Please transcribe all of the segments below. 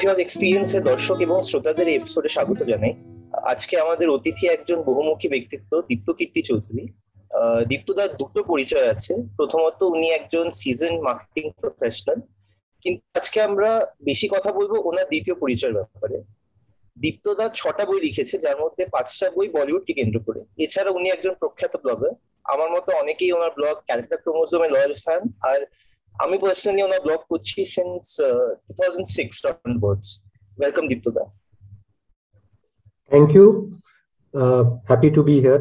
Coffee house এক্সপিরিয়েন্সের দর্শক এবং শ্রোতাদের এপিসোডে স্বাগত জানাই। আজকে আমাদের অতিথি একজন বহুমুখী ব্যক্তিত্ব, দীপ্ত কীর্তি চৌধুরী। দীপ্তদার দুটো পরিচয় আছে। প্রথমত উনি একজন সিজন মার্কেটিং প্রফেশনাল কিন্তু আজকে আমরা বেশি কথা বলব ওনার দ্বিতীয় পরিচয়ের ব্যাপারে। দীপ্তদা ছটা বই লিখেছে, যার মধ্যে পাঁচটা বই বলিউডকে কেন্দ্র করে। এছাড়া উনি একজন প্রখ্যাত ব্লগার আমার মতো অনেকেই ওনার ব্লগ ক্যারেক্টার ক্রোমোজোমে লয়াল ফ্যান আর আমি পার্সোনালি ওনার ব্লগ করছি since two thousand six onwards welcome দীপ্তদা thank you happy to be here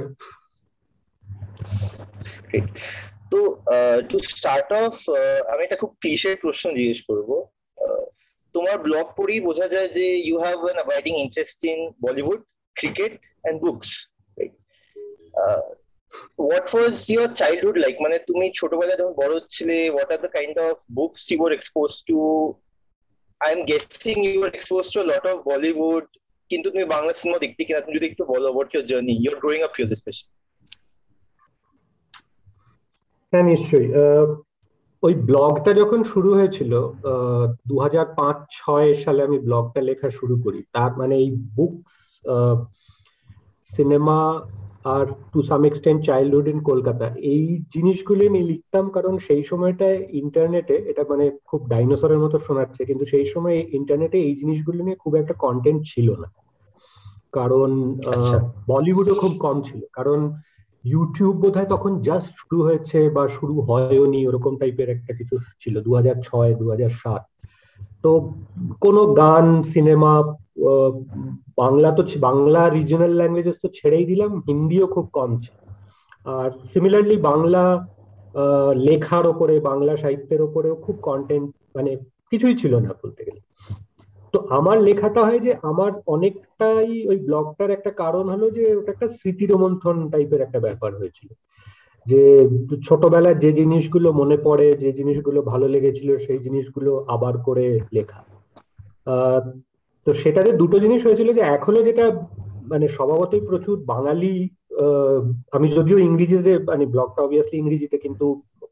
তো টু স্টার্ট অফ আমি একটা খুব ক্লিশের প্রশ্ন জিজ্ঞেস করব। তোমার ব্লগ পড়েই বোঝা যায় যে you have an abiding interest in Bollywood cricket and books what was your childhood like মানে তুমি ছোটবেলায় যখন বড় হচ্ছিলে what are the kind of books you were expose to I am guessing you are expose to lot of Bollywood কিন্তু তুমি Bangla cinema দেখতে কিনা? তুমি যদি একটু বলো what your journey your growing up fuse specially হ্যাঁ নিশ্চয়ই। ওই ব্লগটা যখন শুরু হয়েছিল দু হাজার পাঁচ ছয় সালে আমি ব্লগটা লেখা শুরু করি। তার মানে এই books cinema R to some extent childhood in Kolkata এই জিনিসগুলি আমি লিখতাম কারণ সেই সময়টায় ইন্টারনেটে এটা মানে খুব ডাইনোসরের মতো শোনাচ্ছে কিন্তু সেই সময় ইন্টারনেটে এই জিনিসগুলি নিয়ে খুব একটা কন্টেন্ট ছিল না। কারণ বলিউডও খুব কম ছিল। কারণ ইউটিউব বোধ তখন জাস্ট শুরু হয়েছে বা শুরু হয়নি ওরকম টাইপের একটা কিছু ছিল দু হাজার ছয় দু হাজার সাত। তো কোনো গান সিনেমা বাংলা তো বাংলা রিজনাল ল্যাঙ্গুয়েজেস তো ছেড়েই দিলাম, হিন্দিও খুব কম ছিল আর সিমিলারলি বাংলা লেখার ওপরে, বাংলা সাহিত্যের ওপরেও খুব কন্টেন্ট মানে কিছুই ছিল না বলতে গেলে। তো আমার লেখাটা হয় যে, আমার অনেকটাই ওই ব্লগটার একটা কারণ হলো যে, ওটা একটা স্মৃতি রোমন্থন টাইপের একটা ব্যাপার হয়েছিল। যে ছোটবেলার যে জিনিসগুলো মনে পড়ে, যে জিনিসগুলো ভালো লেগেছিল, সেই জিনিসগুলো আবার করে লেখা। তো সেটাতে দুটো জিনিস হয়েছিল যে এক হলো যেটা মানে স্বভাবতই প্রচুর বাঙালি আমি যদিও ইংরেজিতে মানে ব্লগটা অবভিয়াসলি ইংরেজিতে, কিন্তু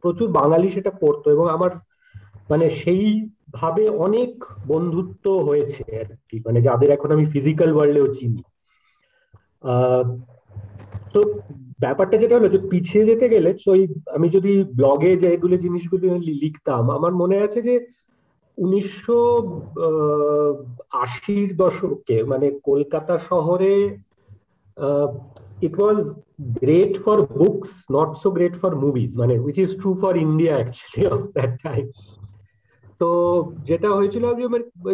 প্রচুর বাঙালি সেটা পড়তো এবং আমার মানে সেই ভাবে অনেক বন্ধুত্ব হয়েছে আর কি। মানে যাদের এখন আমি ফিজিক্যাল ওয়ার্ল্ডেও চিনি। তো ব্যাপারটা যেটা হলো যে পিছিয়ে যেতে গেলে ওই আমি যদি ব্লগে যেগুলো জিনিসগুলো লিখতাম, আমার মনে আছে যে উনিশশো আশির দশকে মানে কলকাতা শহরে it was great for books not so great for movies মানে which is true for India actually of that time তো যেটা হয়েছিল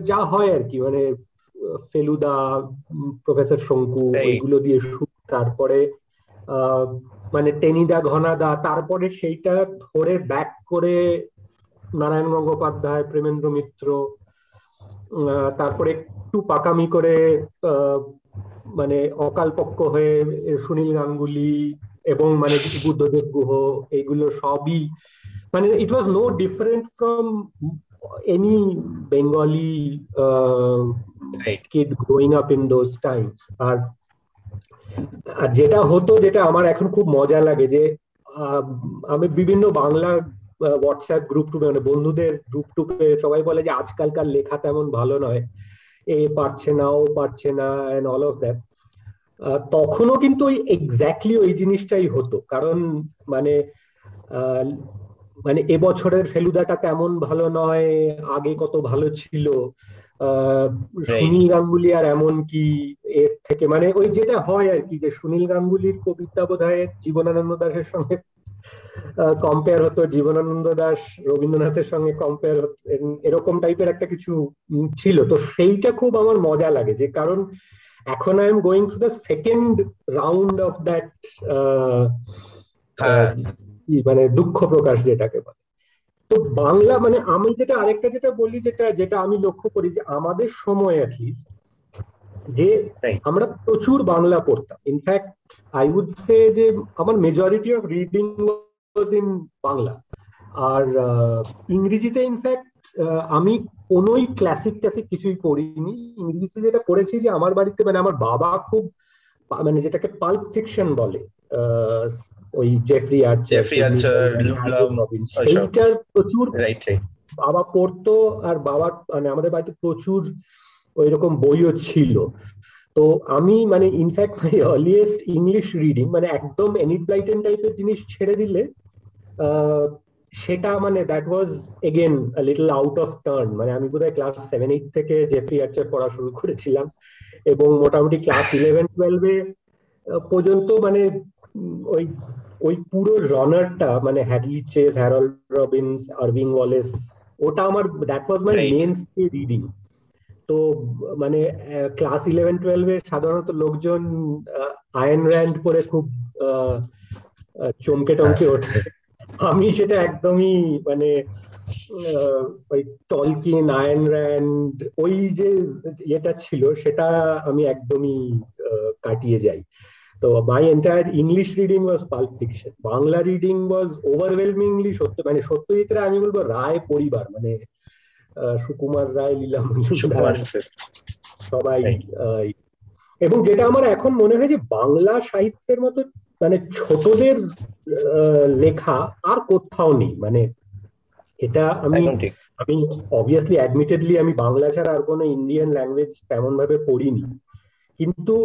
যা হয় আর কি মানে ফেলুদা প্রফেসর শঙ্কু ওইগুলো দিয়ে শুরু তারপরে মানে টেনিদা ঘনাদা তারপরে সেইটা ধরে ব্যাক করে নারায়ণ গঙ্গোপাধ্যায় প্রেমেন্দ্র মিত্র তারপরে একটু পাকামি করে মানে অকালপক্ষ হয়ে সুনীল গাঙ্গুলি এবং মানে বুদ্ধদেব গুহ এইগুলো সবই মানে it was no different from any Bengali right. kid growing up in those আর আর যেটা হতো যেটা আমার এখন খুব মজা লাগে যে আমি বিভিন্ন বাংলা হোয়াটসঅ্যাপ গ্রুপ টুপে মানে বন্ধুদের গ্রুপ টুপে সবাই বলে যে আজকালকার লেখা তেমন ভালো নয়। এ পারছে না ও পারছে না অ্যান্ড অল অফ দ্যাট তখনও কিন্তু ওই এক্স্যাক্টলি ওই জিনিসটাই হতো। কারণ মানে মানে এবছরের ফেলুদাটা তেমন ভালো নয় আগে কত ভালো ছিল। সুনীল গাঙ্গুলি আর এমন কি এর থেকে মানে ওই যেটা হয় আর কি যে সুনীল গাঙ্গুলির কবিতা বোধ হয় জীবনানন্দ দাসের সঙ্গে কম্পেয়ার হতো জীবনানন্দ দাস রবীন্দ্রনাথের সঙ্গে কম্পেয়ার হতো এরকম টাইপের একটা কিছু ছিল। তো সেইটা খুব আমার মজা লাগে যে কারণ এখন I am going to the second round of that মানে দুঃখ প্রকাশ যেটাকে বলে। তো বাংলা মানে আমি যেটা আরেকটা যেটা বলি যেটা যেটা আমি লক্ষ্য করি যে আমাদের সময় অ্যাটলিস্ট যে আমরা প্রচুর বাংলা পড়তাম। ইনফ্যাক্ট আই উড সে যে আমার majority of reading was in Bangla আর ইংরেজিতে ইনফ্যাক্ট আমি কোনোই ক্লাসিক ক্লাসিক কিছুই পড়িনি। ইংরেজিতে যেটা পড়েছি যে আমার বাড়িতে মানে আমার বাবা খুব মানে যেটাকে পাল্প ফিকশন বলে ওই জেফরি এইটার প্রচুর বাবা পড়তো আর বাবা মানে আমাদের বাড়িতে প্রচুর ওই রকম বইও ছিল। তো আমি মানে in fact my earliest English reading মানে একদম এনি এনিপ্লাইটেন টাইপের জিনিস ছেড়ে দিলে সেটা মানে that was again little out of turn মানে আমি বোধহয় ক্লাস সেভেন এইট থেকে জেফ্রি আর্চার পড়া শুরু করেছিলাম এবং মোটামুটি ক্লাস ইলেভেন টুয়েলভে পর্যন্ত মানে ওই ওই পুরো রনারটা মানে Hadley Chase Harold Robbins Irving Wallace ওটা আমার that was my main reading তো মানে ক্লাস ইলেভেন টুয়েলভে সাধারণত লোকজন আয়ন র্যান্ড পরে খুব চমকে টমকে ওঠে। আমি সেটা একদমই মানে ওই টলকিন আয়ন র্যান্ড ওই যে ইয়েটা ছিল সেটা আমি একদমই কাটিয়ে যাই। তো my entire English reading was pulp fiction Bangla reading was overwhelmingly Satya মানে সত্যজিৎ আমি বলব রায় পরিবার মানে সুকুমার রায় লীলা সবাই এবং যেটা আমার এখন মনে হয় যে বাংলা সাহিত্যের মতো মানে ছোটদের লেখা আর কোথাও নেই। মানে এটা আমি আমি অবভিয়াসলি অ্যাডমিটেডলি আমি বাংলা ছাড়া আর কোনো ইন্ডিয়ান ল্যাঙ্গুয়েজ তেমন ভাবে পড়িনি। কিন্তু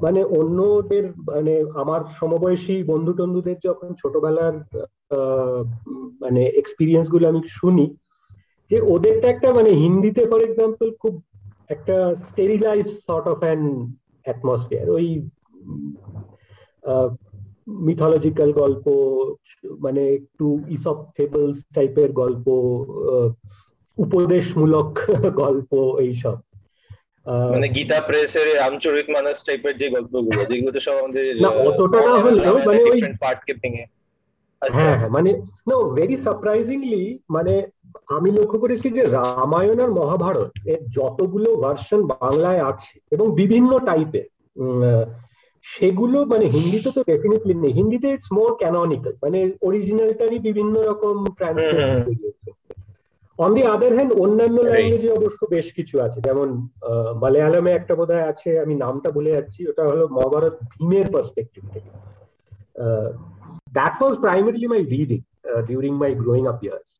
মানে অন্যদের মানে আমার সমবয়সী বন্ধু টন্ধুদের যখন ছোটবেলার মানে এক্সপিরিয়েন্সগুলো আমি শুনি যে ওদেরটা একটা মানে হিন্দিতে ফর এক্সাম্পল খুব একটা sterilize sort of an atmosphere ওই মিথোলজিক্যাল গল্প মানে একটু ইসব ফেবলস টাইপের গল্প উপদেশমূলক গল্প এইসব। মানে গীতা প্রেসের রামচরিত মানস টাইপের যে গল্পগুলো যেগুলো তো সব আমাদের না অতটা না হলেও মানে ওই পার্টকে ভেঙে হ্যাঁ হ্যাঁ মানে না ভেরি সারপ্রাইজিংলি মানে আমি লক্ষ্য করেছি যে রামায়ণ আর মহাভারত এর যতগুলো ভার্সন বাংলায় আছে এবং বিভিন্ন টাইপের সেগুলো মানে হিন্দিতে তো ডেফিনেটলি নেই। হিন্দিতে ইটস মোর ক্যাননিক্যাল মানে অরিজিনালটারই বিভিন্ন রকম translate on the other hand অন্যান্য ল্যাঙ্গুয়েজে অবশ্য বেশ কিছু আছে। যেমন মালয়ালমে একটা বোধ আছে আমি নামটা বলে যাচ্ছি ওটা হলো মহাভারত ভীমের পার্সপেক্টিভ থেকে। That was primarily my reading during my growing up years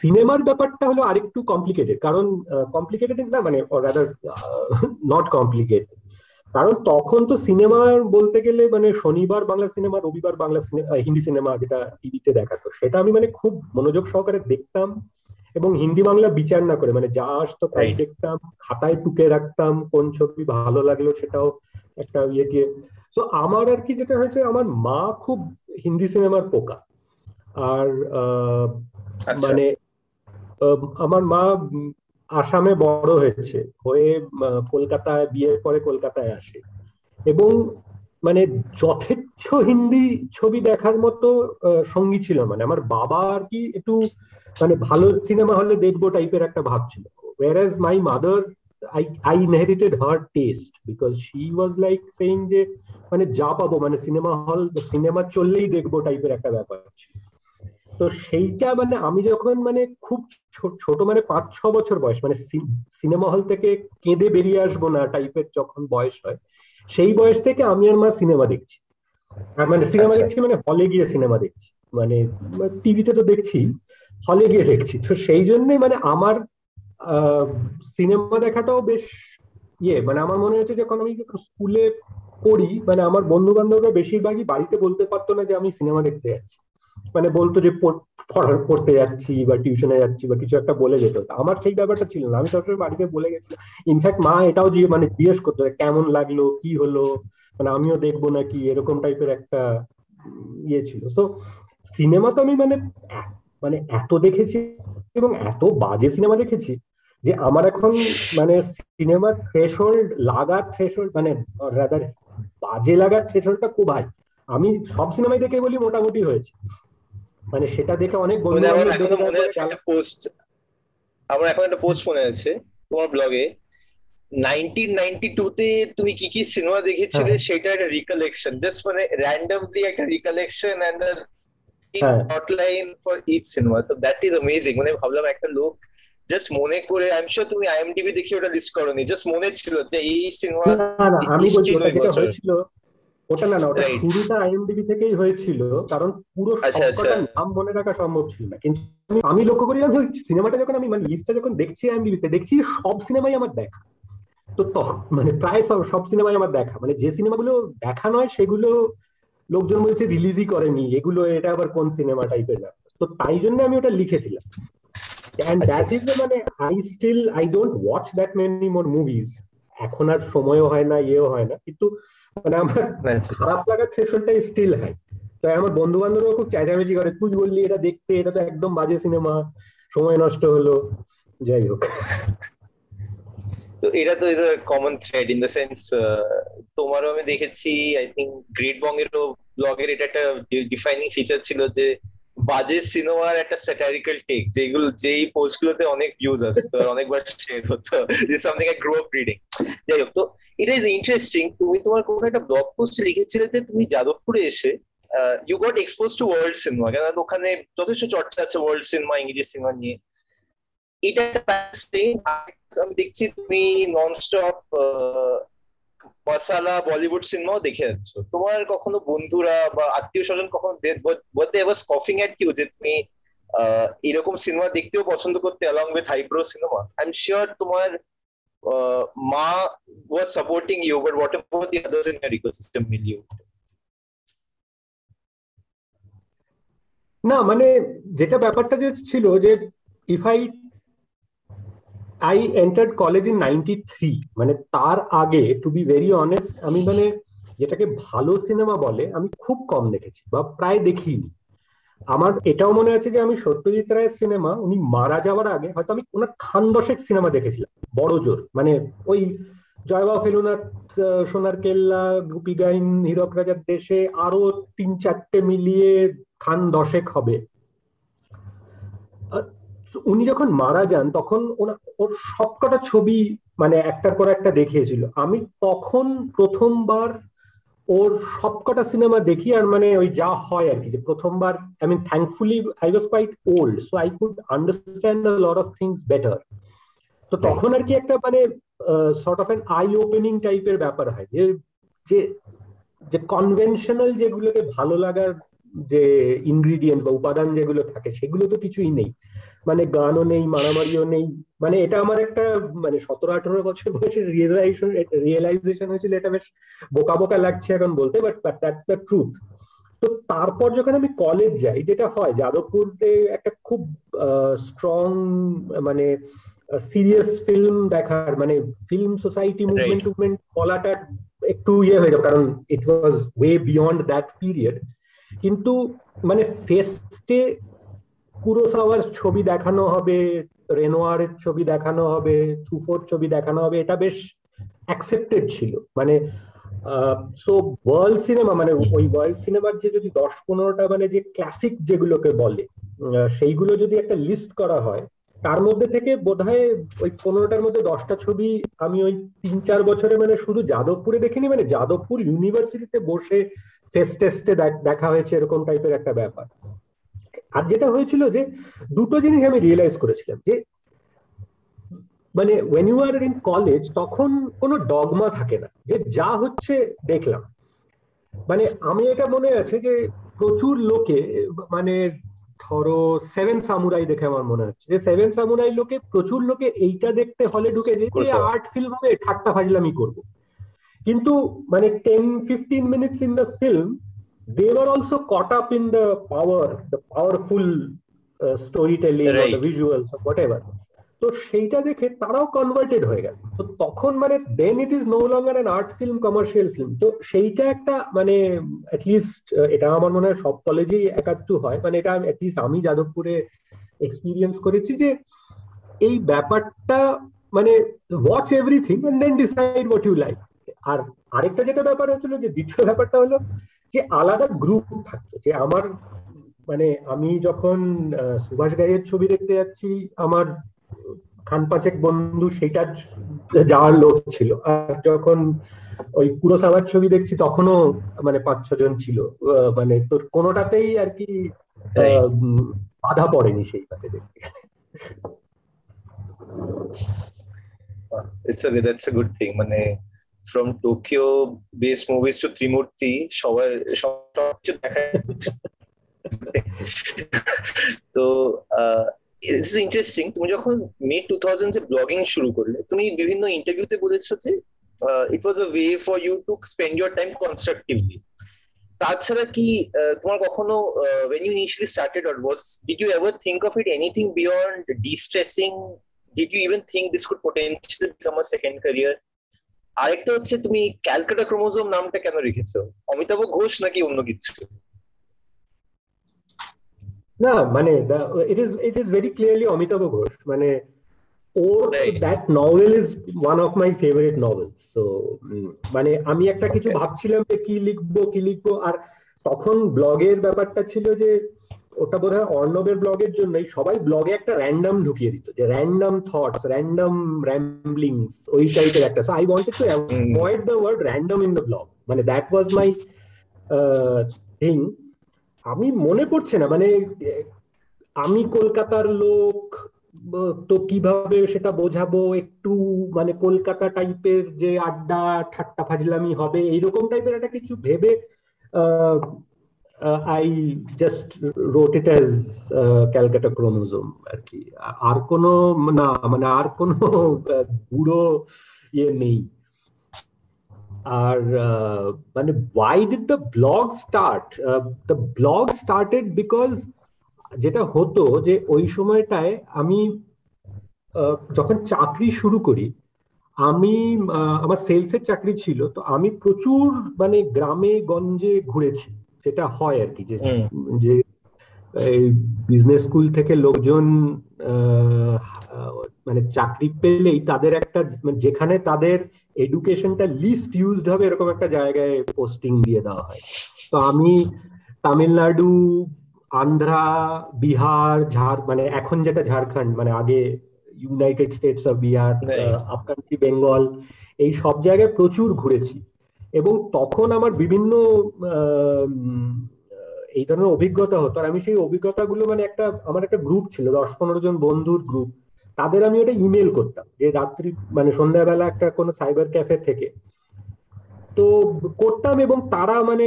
সিনেমার ব্যাপারটা হলো আরেকটু কমপ্লিকেটেড কারণ কমপ্লিকেটেড না মানে রাদার নট কমপ্লিকেটেড কারণ তখন তো সিনেমা বলতে গেলে মানে শনিবার বাংলা সিনেমা রবিবার বাংলা হিন্দি সিনেমা যেটা টিভিতে দেখাতো সেটা আমি মানে খুব মনোযোগ সহকারে দেখতাম এবং হিন্দি বাংলা বিচার না করে মানে যা আসতো তাই দেখতাম খাতায় টুকে রাখতাম কোন ছবি ভালো লাগল সেটাও একটা ইয়ে দিয়ে। তো আমার আর কি যেটা হয়েছে আমার মা খুব হিন্দি সিনেমার পোকা। আর মানে আমার মা আসামে বড় হয়েছে, হয়ে কলকাতায়, বিয়ের পরে কলকাতায় আসে। এবং মানে যথেচ্ছ হিন্দি ছবি দেখার মতো সঙ্গী ছিল মানে আমার বাবা আর কি একটু মানে ভালো সিনেমা হলে দেখব টাইপের একটা ভাব ছিল। Were my mother I I inherited her taste because she was like saying যে মানে যা পাবো মানে সিনেমা হল, সিনেমা চললেই দেখব টাইপের একটা ব্যাপার ছিল। তো সেইটা মানে আমি যখন মানে খুব ছোট মানে পাঁচ ছ বছর বয়স মানে সিনেমা হল থেকে কেঁদে বেরিয়ে আসব না টাইপের যখন বয়স হয় সেই বয়স থেকে আমি আর মা সিনেমা দেখছি। মানে সিনেমা আচ্ছা। দেখছি মানে হলে গিয়ে সিনেমা দেখছি। মানে টিভিতে তো দেখছি হলে গিয়ে দেখছি। তো সেই জন্যই মানে আমার সিনেমা দেখাটাও বেশ ইয়ে। মানে আমার মনে হচ্ছে যখন আমি স্কুলে পড়ি মানে আমার বন্ধু বান্ধবরা বেশিরভাগই বাড়িতে বলতে পারতো না যে আমি সিনেমা দেখতে যাচ্ছি। মানে বলতো যে পড়তে যাচ্ছি বা টিউশনে যাচ্ছি বা কিছু একটা বলে যেত। আমার সেই ব্যাপারটা ছিল না। আমি সবসময় বাড়িতে বলে গেছিলাম। ইনফ্যাক্ট মা এটাও যে মানে জিজ্ঞেস করতো কেমন লাগল? কি হলো? মানে আমিও দেখব নাকি? এরকম টাইপের একটা ইয়ে ছিল। সো সিনেমা তো আমি মানে মানে এত দেখেছি এবং এত বাজে সিনেমা দেখেছি যে আমার এখন মানে সিনেমার থ্রেশহোল্ড লাগার থ্রেশহোল্ড মানে রাদার বাজে লাগার থ্রেশহোল্ডটা খুব হাই আমি সব সিনেমাই দেখে বলি মোটামুটি হয়েছে। মানে সেটা দেখে অনেক বন্ধু পোস্ট আমার এখন একটা পোস্ট মনে আছে তোমার ব্লগে নাইনটিন নাইনটি টু তে তুমি কি কি সিনেমা দেখেছিলে হ্যাঁ। সেটা একটা রিকালেকশন জাস্ট মানে র্যান্ডমলি একটা recollection and hotline for each cinema তো দ্যাট ইজ অ্যামেজিং মানে ভাবলাম একটা লোক জাস্ট মনে করে আই এম শিওর তুমি আইএমডিবি দেখে ওটা লিস্ট করোনি জাস্ট মনে ছিল যে এই সিনেমা আমি বলছি হয়েছিল ওটা না না ওটা শুরুটা আইএমডিবি থেকেই হয়েছিল কারণ পুরো আচ্ছা, আচ্ছা। নাম মনে রাখা সম্ভব ছিল না। কিন্তু আমি লক্ষ্য করি আমি সিনেমাটা যখন আমি মানে লিস্টটা যখন দেখছি আইএমডিবিতে দেখছি সব সিনেমাই আমার দেখা। তো মানে প্রায় সব সব সিনেমাই আমার দেখা। মানে যে সিনেমাগুলো দেখা নয় সেগুলো লোকজন বলছে রিলিজই করেনি। এগুলো এটা আবার কোন সিনেমা টাইপের না? তো তাই জন্য আমি ওটা লিখেছিলাম। অ্যান্ড দ্যাট ইজ মানে I still I don't watch that many more movies এখন আর সময়ও হয় না ইয়েও হয় না। কিন্তু মানে আমার। খারাপ লাগার থ্রেশনটা স্টিল হাই তাই আমার বন্ধু বান্ধবরাও খুব চেঁচামেচি করে তুই বললি এটা দেখতে এটা তো একদম বাজে সিনেমা সময় নষ্ট হলো। যাই হোক। তো এটা তো common thread in the sense তোমারও আমি দেখেছি আই থিঙ্ক গ্রেট বঙ্গেরও ব্লগের এটা একটা ডিফাইনিং ফিচার ছিল যে বাজে সিনেমার একটা স্যাটারিক্যাল টেক যেগুলো, যেই পোস্ট গুলোতে অনেক ভিউজ আসতো অনেকবার শেয়ার হতো this something I grow up reading যাই হোক, তো ইট ইজ ইন্টারেস্টিং তুমি তোমার কোনো একটা ব্লগ পোস্ট লিখেছিলে যে তুমি যাদবপুরে এসে you got expose to world cinema কেন ওখানে যথেষ্ট চর্চা আছে ওয়ার্ল্ড সিনেমা ইংরেজি সিনেমা নিয়ে। এটা আমি দেখছি তুমি নন ননস্টপ মশালা, বলিউড সিনেমাও দেখে যাচ্ছ। তোমার কখনো বন্ধুরা বা আত্মীয় স্বজন কখনো স্কফিং এট ইউ যে তুমি এরকম সিনেমা দেখতেও পছন্দ করতে along with highbrow cinema I am sure তোমার মা was supporting you but whatever the others in your ecosystem you না মানে যেটা ব্যাপারটা যে ছিল যে if I I entered college in ninety three মানে তার আগে টু বি ভেরি অনেস্ট আমি মানে যেটাকে ভালো সিনেমা বলে, আমি খুব কম দেখেছি বা প্রায় দেখিনি। আমার এটাও মনে আছে যে, আমি সত্যজিৎ রায়ের সিনেমা উনি মারা যাওয়ার আগে, হয়তো আমি ওনার খান দশেক সিনেমা দেখেছিলাম, বড় জোর। মানে ওই জয়বা ফেলুনাথ সোনার কেল্লা, গুপি গাইন, হীরক রাজার দেশে আরও তিন চারটে মিলিয়ে খান দশেক হবে। উনি যখন মারা যান, তখন ওর সবকটা ছবি মানে একটার পর একটা দেখিয়েছিল। আমি তখন প্রথমবার ওর সবকটা সিনেমা দেখি আর মানে ওই যা হয় আর কি যে প্রথমবার I mean thankfully I was quite old so I could understand lot of things better তো তখন আর কি একটা মানে sort of an eye opening টাইপের ব্যাপার হয় যে যে যে কনভেনশনাল যেগুলোকে ভালো লাগার যে ইনগ্রিডিয়েন্ট বা উপাদান যেগুলো থাকে সেগুলো তো কিছুই নেই। মানে গানও নেই মারামারিও নেই। মানে এটা আমার একটা মানে সতেরো আঠারো বছর বয়সে রিয়েলাইজেশন রিয়েলাইজেশন হয়েছিল এটা বেশ বোকা বোকা লাগছে এখন বলতে বাট দ্যাটস দ্য ট্রুথ তো তারপর যখন আমি কলেজ যাই যেটা হয় যাদবপুরে একটা খুব স্ট্রং মানে সিরিয়াস ফিল্ম দেখার মানে ফিল্ম সোসাইটি মুভমেন্ট টুভমেন্ট বলাটা একটু ইয়ে হয়ে যাবে কারণ it was way beyond that period কিন্তু মানে ফেস্টে কুরোসাওয়ার ছবি দেখানো হবে রেনোয়ারের ছবি দেখানো হবে, সুফোর ছবি দেখানো হবে, এটা বেশ অ্যাকসেপ্টেড ছিল। মানে সো ওয়ার্ল্ড সিনেমা মানে ওই ওয়ার্ল্ড সিনেমার যে যদি দশ পনেরোটা মানে যে ক্লাসিক যেগুলোকে বলে সেইগুলো যদি একটা লিস্ট করা হয়, তার মধ্যে থেকে বোধহয় ওই পনেরোটার মধ্যে দশটা ছবি আমি ওই তিন চার বছরে মানে শুধু যাদবপুরে দেখিনি মানে যাদবপুর ইউনিভার্সিটিতে বসে ফেস টেস্টে দেখা হয়েছে এরকম টাইপের একটা ব্যাপার। আর যেটা হয়েছিল যে দুটো জিনিস আমি রিয়েলাইজ করেছিলাম যে মানে when you are in college তখন কোনো ডগমা থাকে না যে যা হচ্ছে দেখলাম। মানে আমি এটা মনে আছে যে প্রচুর লোকে মানে ধরো সেভেন সামুরাই দেখে আমার মনে হচ্ছে। যে সেভেন সামুরাই লোকে প্রচুর লোকে এইটা দেখতে হলে ঢুকে যে আর্ট ফিল্ম হবে ঠাট্টা ফাজলামি করব। কিন্তু মানে ten fifteen minutes in the film they were also caught up in the power, the powerful uh, storytelling right. or the visuals or whatever. তো সেইটা দেখে তারাও কনভার্টেড হয়ে গেল তো তখন মানে then it is no longer an art film commercial film তো সেইটা একটা মানে অ্যাটলিস্ট এটা আমার মনে হয় সব কলেজেই একাত্তু হয় মানে এটা অ্যাটলিস্ট আমি যাদবপুরে এক্সপিরিয়েন্স করেছি যে এই ব্যাপারটা মানে watch everything and then decide what you like আর আরেকটা যেটা ব্যাপার হচ্ছিল যে দ্বিতীয় ব্যাপারটা হলো যে আলাদা গ্রুপ থাকতো যে আমার মানে আমি যখন সুভাষ গাইয়ের ছবি দেখতে যাচ্ছি আমার খান পাঁচেক বন্ধু সেটা যাওয়ার লোক ছিল। আর যখন ওই পুরো সাবার ছবি দেখছি তখনও মানে পাঁচ ছজন ছিল। মানে তোর কোনোটাতেই আর কি বাধা পড়েনি সেইটাতে দেখতে। It's a that's a good thing মানে from Tokyo base movies to Trimurti সবার সবকিছু দেখা তো ইটস ইন্টারেস্টিং তুমি যখন মিড টু থাউজেন্ড ব্লগিং শুরু করলে তুমি বিভিন্ন ইন্টারভিউতে বলেছ যে it was a way for you to spend your time constructively তাছাড়া কি তোমার কখনো when you initially started or was did you ever think of it anything beyond de-stressing did you even think this could potentially become a second career আরেকটা হচ্ছে তুমি Calcutta chromosome নামটা কেন রেখেছো? অমিতাভ ঘোষ নাকি অন্য কিছু? না মানে it is it is very clearly Amitav Ghosh মানে ওর that novel is one of my favourite novels so মানে আমি একটা কিছু ভাবছিলাম যে কি লিখব কি লিখব আর তখন ব্লগের ব্যাপারটা ছিল যে ওটা বোধ হয় অর্ণবের ব্লগের জন্যই, সবাই ব্লগে একটা র্যান্ডাম ঢুকিয়ে দিত, যে র্যান্ডাম থটস র্যান্ডাম র্যাম্বলিংস ওই টাইপের একটা। I wanted to avoid the word random in the blog মানে দ্যাট ওয়াজ মাই থিং আমি মনে পড়ছে না মানে আমি কলকাতার লোক তো কীভাবে সেটা বোঝাবো? একটু মানে কলকাতা টাইপের যে আড্ডা, ঠাট্টা ফাজলামি হবে, এইরকম টাইপের একটা কিছু ভেবে I just wrote it as Calcutta chromosome আর কি আর কোনো না মানে আর কোনো বুড়ো ইয়ে নেই আর মানে why did the blog start the blog started because যেটা হতো যে ওই সময়টায় আমি যখন চাকরি শুরু করি আমি আমার সেলসের চাকরি ছিল তো আমি প্রচুর মানে গ্রামে গঞ্জে ঘুরেছি যেটা হয় আর কি যে যে এই বিজনেস স্কুল থেকে লোকজন মানে চাকরি পেলেই তাদের একটা মানে যেখানে তাদের এডুকেশনটা লিস্ট ইউজড হবে এরকম একটা জায়গায় পোস্টিং দিয়ে দেওয়া হয়। তো আমি তামিলনাড়ু আন্ধ্রা বিহার ঝাড় মানে এখন যেটা ঝাড়খণ্ড মানে আগে United States of Bihar up country Bengal এই সব জায়গায় প্রচুর ঘুরেছি। এবং তখন আমার বিভিন্ন এই ধরনের অভিজ্ঞতা হতো। আর আমি সেই অভিজ্ঞতাগুলো মানে একটা, আমার একটা গ্রুপ ছিল, দশ পনেরো জন বন্ধুর গ্রুপ তাদের আমি ওটা ইমেল করতাম যে রাত্রি মানে সন্ধ্যাবেলা একটা কোনো সাইবার ক্যাফে থেকে। তো করতাম এবং তারা মানে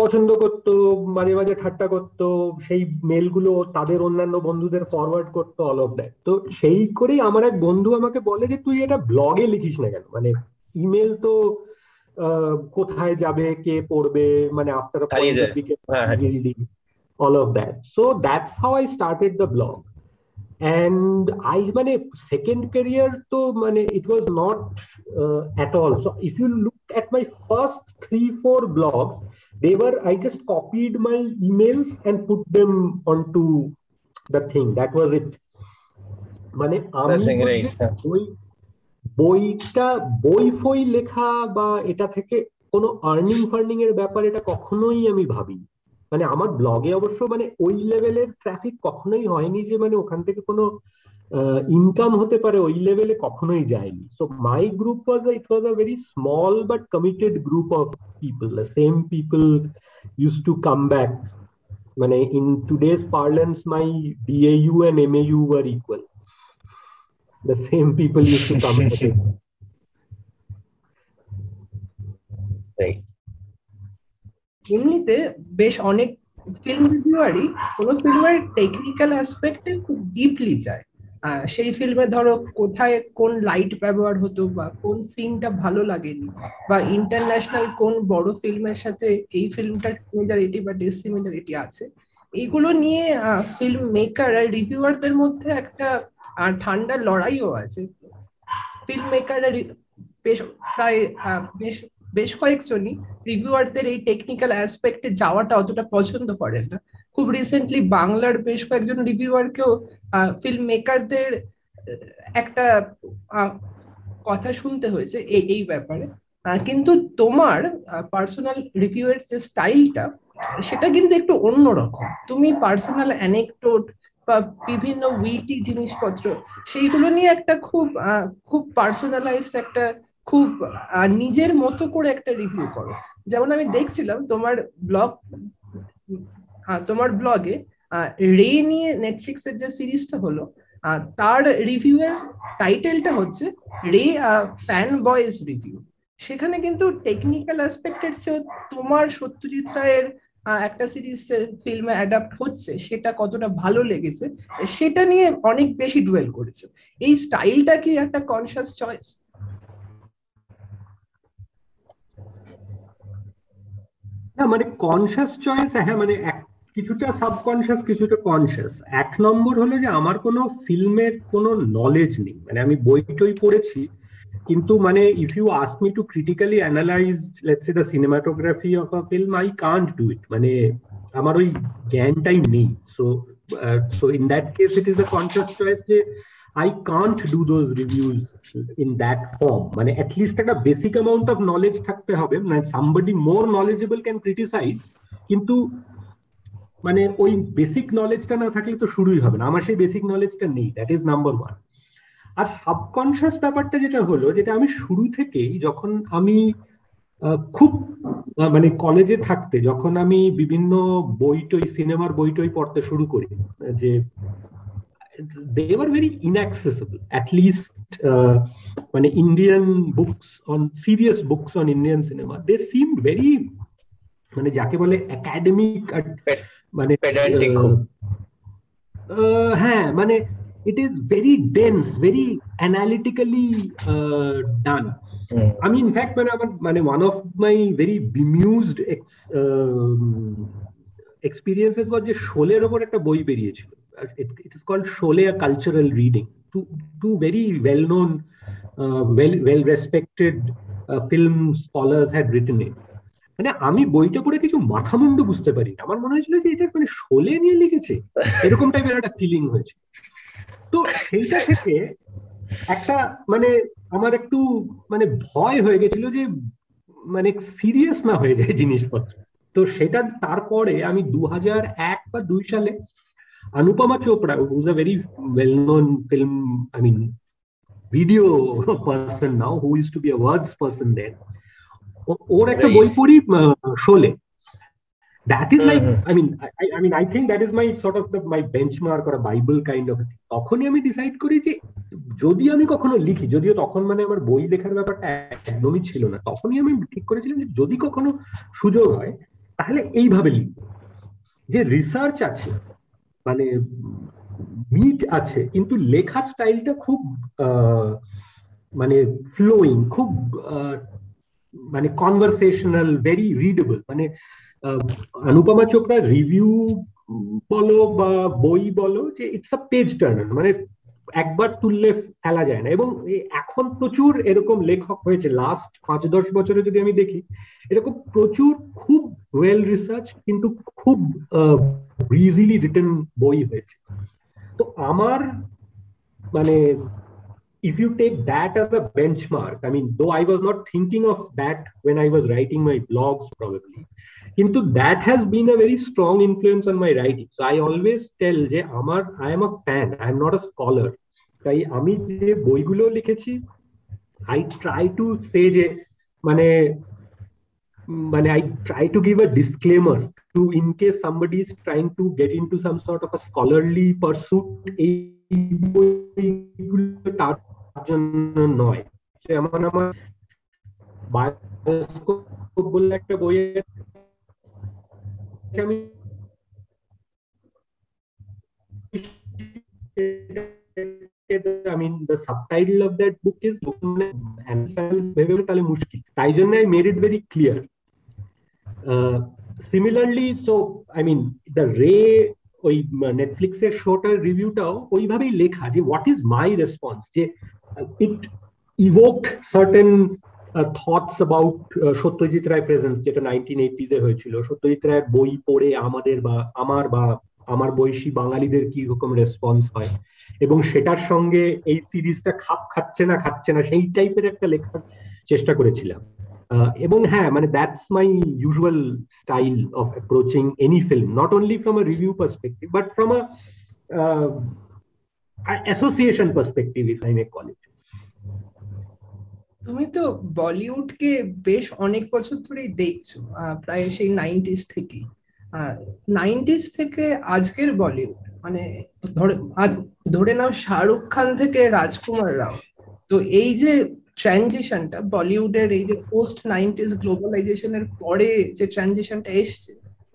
পছন্দ করতো, মাঝে মাঝে ঠাট্টা করতো, সেই মেলগুলো তাদের অন্যান্য বন্ধুদের ফরওয়ার্ড করতো অল অফ দ্যাট তো সেই করেই আমার এক বন্ধু আমাকে বলে যে, তুই এটা ব্লগে লিখিস না কেন? মানে ইমেল তো কোথায় যাবে কে পড়বে মানে after all of that so that's how I started the blog and i মানে second career তো মানে it was not uh, at all so if you look at my first three four blogs they were i just copied my emails and put them onto the thing that was it মানে আমি ওই বইটা, বই ফই লেখা বা এটা থেকে কোনো আর্নিং ফার্নিং এর ব্যাপার এটা কখনোই আমি ভাবিনি। মানে আমার ব্লগে অবশ্য মানে ওই লেভেলের ট্রাফিক কখনোই হয়নি যে মানে ওখান থেকে কোনো ইনকাম হতে পারে ওই লেভেলে কখনোই যায়নি। So my group was it was a very small but committed group of people the same people use to come back মানে in today's parlance my DAU and MAU are equal the same people used to come right. এমনিতে বেশ অনেক film রিভিউয়ারই কোন ফিল্মের technical অ্যাসপেক্টে খুব deeply যায়। সেই ফিল্মে ধরো কোথায় কোন লাইট ব্যবহার হতো বা কোন সিনটা ভালো লাগেনি বা ইন্টারন্যাশনাল কোন বড় ফিল্মের সাথে এই ফিল্মটার সিমিলারিটি বা ডিসিমিলারিটি আছে। এইগুলো নিয়ে ফিল্ম মেকার আর রিভিউয়ারদের মধ্যে একটা ঠান্ডা লড়াইও আছে। ফিল্ম মেকাররা বেশ প্রায় বেশ বেশ কয়েকজনই রিভিউয়ারদের এই টেকনিক্যাল অ্যাসপেক্টে যাওয়াটা অতটা পছন্দ করেন না। খুব রিসেন্টলি বাংলার বেশ কয়েকজন রিভিউয়ারকেও ফিল্ম মেকারদের একটা কথা শুনতে হয়েছে এই এই ব্যাপারে। কিন্তু তোমার পার্সোনাল রিভিউয়ের যে স্টাইলটা সেটা কিন্তু একটু অন্যরকম। তুমি পার্সোনাল অ্যানেকটোট বা বিভিন্ন উইটি জিনিসপত্র, সেইগুলো নিয়ে একটা খুব খুব পার্সোনালাইজড একটা, খুব নিজের মতো করে একটা রিভিউ করো। যেমন আমি দেখছিলাম তোমার ব্লগ তোমার ব্লগে রে নিয়ে নেটফ্লিক্সের যে সিরিজটা হলো তার রিভিউ এর টাইটেলটা হচ্ছে রে ফ্যান বয়েজ রিভিউ সেখানে কিন্তু টেকনিক্যাল অ্যাসপেক্টের চেয়েও তোমার সত্যজিৎ রায়ের একটা সিরিজ ফিল্মে অ্যাডাপ্ট হচ্ছে, সেটা কতটা ভালো লেগেছে, সেটা নিয়ে অনেক বেশি ডুয়েল করেছে। এই স্টাইলটা কি একটা কনসিয়াস চয়েস না মানে কনসিয়াস চয়েস হ্যাঁ মানে কিছুটা সাবকনসিয়াস কিছুটা কনসিয়াস এক নম্বর হলো যে আমার কোনো ফিল্মের কোনো নলেজ নেই। মানে আমি বই টই পড়েছি কিন্তু মানে if you ask me to critically analyze let's say the cinematography of a film I can't do it মানে আমার ওই জ্ঞানটাই নেই so so in that case it is a conscious choice যে I can't do those reviews in that form মানে at least একটা basic amount of knowledge থাকতে হবে মানে somebody more knowledgeable can criticize কিন্তু মানে ওই বেসিক নলেজটা না থাকলে তো শুরুই হবে না আমার সেই বেসিক নলেজটা নেই দ্যাট ইজ নাম্বার ওয়ান আর সাবকনসিয়াস ব্যাপারটা যেটা হলো যেটা আমি শুরু থেকেই যখন আমি খুব মানে কলেজে থাকতে যখন আমি বিভিন্ন বই টই সিনেমার বই টই পড়তে শুরু করি যে they are very inaccessible at least মানে Indian books on serious books on Indian cinema they seem very মানে যাকে বলে একাডেমিক মানে হ্যাঁ মানে it is very dense very analytically uh, done mm. i mean in fact when i মানে one of my very bemused ex, um, experiences was যে শোলের ওপর একটা বই বেরিয়েছিল it is called Sholay a cultural reading two two very well known uh, well well respected uh, film scholars had written it মানে আমি বইটা পড়ে কিছু মাথা মুন্ডু বুঝতে পারি আমার মনে হয়েছিল যে এটা মানে শোলে নিয়ে লিখেছে এরকম টাইপের একটা ফিলিং হয়েছে তো সেইটা থেকে একটা মানে আমার একটু মানে ভয় হয়ে গেছিল যে মানে সিরিয়াস না হয়ে যায় জিনিসপত্র। তো সেটা তারপরে আমি দু এক বা দুই সালে Anupama Chopra who's a very well known film I mean video person now who is to be a words person then ওর একটা বই পড়ি Sholay. That is like i mean I, I mean i think that is my sort of the my benchmark or a bible kind of a thing. তখনই আমি decide করি যে যদি আমি কখনো লিখি যদিও তখন মানে আমার বই লেখার ব্যাপারটা একদমই ছিল না তখনই আমি ঠিক করেছিলাম যে যদি কখনো সুযোগ হয় তাহলে এইভাবে লিখব। যে রিসার্চ আছে মানে মিট আছে কিন্তু লেখার স্টাইলটা খুব মানে ফ্লোয়িং খুব মানে কনভারসেশনাল ভেরি রিডেবল মানে অনুপমা চোপড়া রিভিউ বলো বা বই বলো যে ইটস আ পেজ টার্নার মানে একবার তুললে ফেলা যায় না এবং এখন প্রচুর এরকম লেখক হয়েছে লাস্ট পাঁচ দশ বছরে যদি আমি দেখি এরকম প্রচুর খুব ওয়েল রিসার্চ কিন্তু খুব ইজিলি রিটেন বই হয়েছে তো আমার মানে if you take that as a benchmark, I mean, though I was not thinking of that when I was writing my blogs, probably, কিন্তু that has been a very strong influence on my writing so I always tell যে আমার I am a fan I am not a scholar তাই আমি যে বইগুলো লিখেছি I try to say যে মানে মানে I try to give a disclaimer to in case somebody is trying to get in to some sort of a scholarly pursuit এই বইগুলো তার জন্য নয়। যেমন আমার বায়োস্কোপ বলে একটা বইয়ের আমি I mean, the subtitle of that book is তাহলে মুশকিল তাই জন্য I made it very clear. Uh, similarly, so I mean, the Ray ওই নেটফ্লিক্সের শোটার রিভিউটাও ওইভাবেই লেখা যে হোয়াট ইজ মাই রেসপন্স যে it evoke certain thoughts about Satyajit Ray presence যেটা নাইনটিন এইটিজে হয়েছিল। সত্যজিৎ রায়ের বই পড়ে আমাদের বা, আমার বা, আমার বয়সী বাঙালিদের কি রকম রেসপন্স হয়। এবং সেটার সঙ্গে এই সিরিজটা খাপ খাচ্ছে না খাচ্ছে না, সেই টাইপের একটা লেখার চেষ্টা করেছিলাম। এবং হ্যাঁ মানে that's my usual style of approaching any film not only from a review perspective but from a association perspective if I may call it তুমি তো বলিউডকে বেশ অনেক বছর ধরেই দেখছ প্রায় সেই নাইনটিস থেকে। নাইনটিস থেকে আজকের বলিউড মানে ধরে ধরে নাও শাহরুখ খান থেকে রাজকুমার রাও। তো এই যে ট্রানজিশনটা বলিউডের এই যে পোস্ট নাইনটিস গ্লোবালাইজেশনের পরে যে ট্রানজিশনটা এসছে,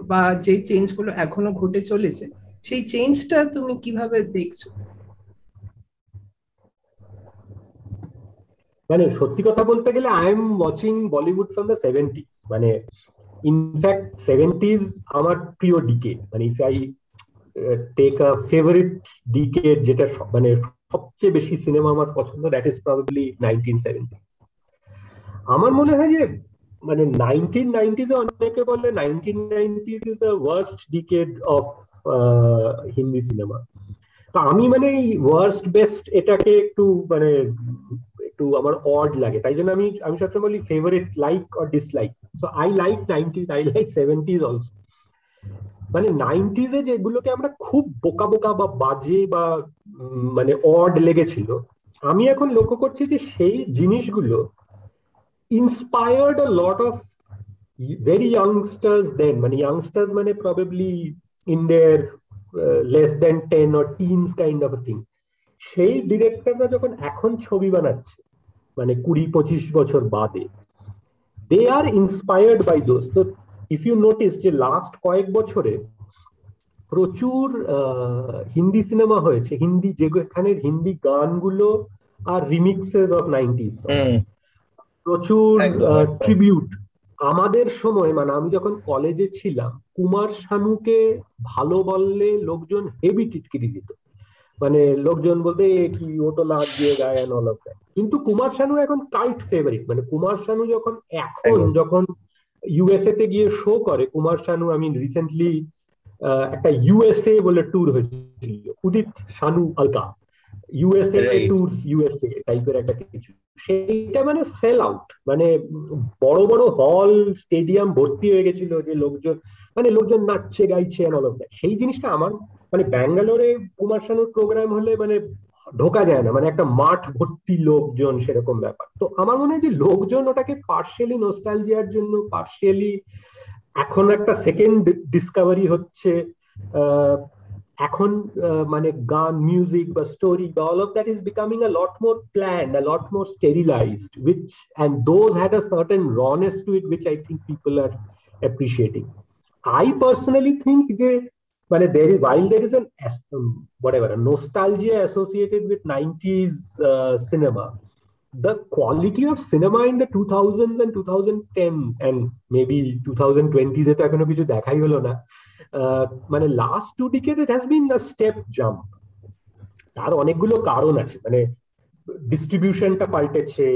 বা যে চেঞ্জগুলো এখনও ঘটে চলেছে, সেই চেঞ্জটা তুমি কীভাবে দেখছ? মানে সত্যি কথা বলতে গেলে I am watching Bollywood from the seventies মানে ইনফ্যাক্ট সেভেন্টিজ আমার প্রিয় ডিকেড মানে if I take a favourite decade যেটা মানে সবচেয়ে বেশি সিনেমা আমার পছন্দ that is probably nineteen seventy আমার মনে হয় যে মানে নাইনটিন নাইনটিজে অনেকে বলে nineteen nineties is the worst decade of Hindi cinema তো আমি মানে এই ওয়ার্স্ট বেস্ট এটাকে একটু মানে একটু আমার অড লাগে। তাই জন্য আমি আমি সবসময় বলি favourite like or dislike so I like nineties I like seventies also মানে নাইনটিজে যেগুলোকে আমরা খুব বোকা বোকা বা বাজে বা মানে অড লেগেছিল, আমি এখন লক্ষ্য করছি যে সেই জিনিসগুলো inspired a lot of very youngsters then মানে ইয়াংস্টার্স মানে probably in their less than ten or teens kind of thing সেই ডিরেক্টররা যখন এখন ছবি বানাচ্ছে মানে কুড়ি পঁচিশ বছর বাদে। They are inspired by those তো ইফ ইউ নোটিস যে লাস্ট কয়েক বছরে প্রচুর হিন্দি সিনেমা হয়েছে। হিন্দি যেখানের হিন্দি গানগুলো আর রিমিক্সেস অফ নাইনটিস প্রচুর ট্রিবিউট আমাদের সময় মানে আমি যখন কলেজে ছিলাম কুমার শানুকে ভালো বললে লোকজন হেভি টিটকিরি দিত। মানে লোকজন বলতে কি ও তো নাচ দিয়ে গায় অল অফ কিন্তু কুমার শানু এখন কাল্ট ফেভারিট মানে কুমার শানু যখন এখন যখন ইউএসএ তে গিয়ে শো করে কুমার শানু আমি রিসেন্টলি একটা ইউএসএ বলে ট্যুর হয়েছিল Udit Shanu Alka. USA tour USA টাইপের একটা কিছু। সেইটা মানে সেল আউট মানে বড় বড় হল স্টেডিয়াম ভর্তি হয়ে গেছিল যে লোকজন মানে লোকজন নাচছে গাইছে অল অফ দ্যাট সেই জিনিসটা আমার মানে ব্যাঙ্গালোরে কুমার শানুর প্রোগ্রাম হলে মানে ঢোকা যায় না মানে একটা মাঠ ভর্তি লোকজন সেরকম ব্যাপার। তো আমার মনে হয় যে লোকজন ওটাকে পার্শিয়ালি নোস্টালজিয়ার জন্য পার্শিয়ালি এখন একটা সেকেন্ড ডিসকভারি হচ্ছে এখন মানে গান মিউজিক বা স্টোরি বা all of that is becoming a lot more planned a lot more sterilised which and those had a certain rawness to it which I think people are appreciating I personally think যে মানে there is while there is an um, whatever a nostalgia associated with 90s uh, cinema the quality of cinema in the 2000s and 2010s and maybe 2020s এতে এখনও কিছু দেখাই হলো না মানে last two decade it has been a step jump তার অনেকগুলো কারণ আছে মানে ডিস্ট্রিবিউশনটা পাল্টেছে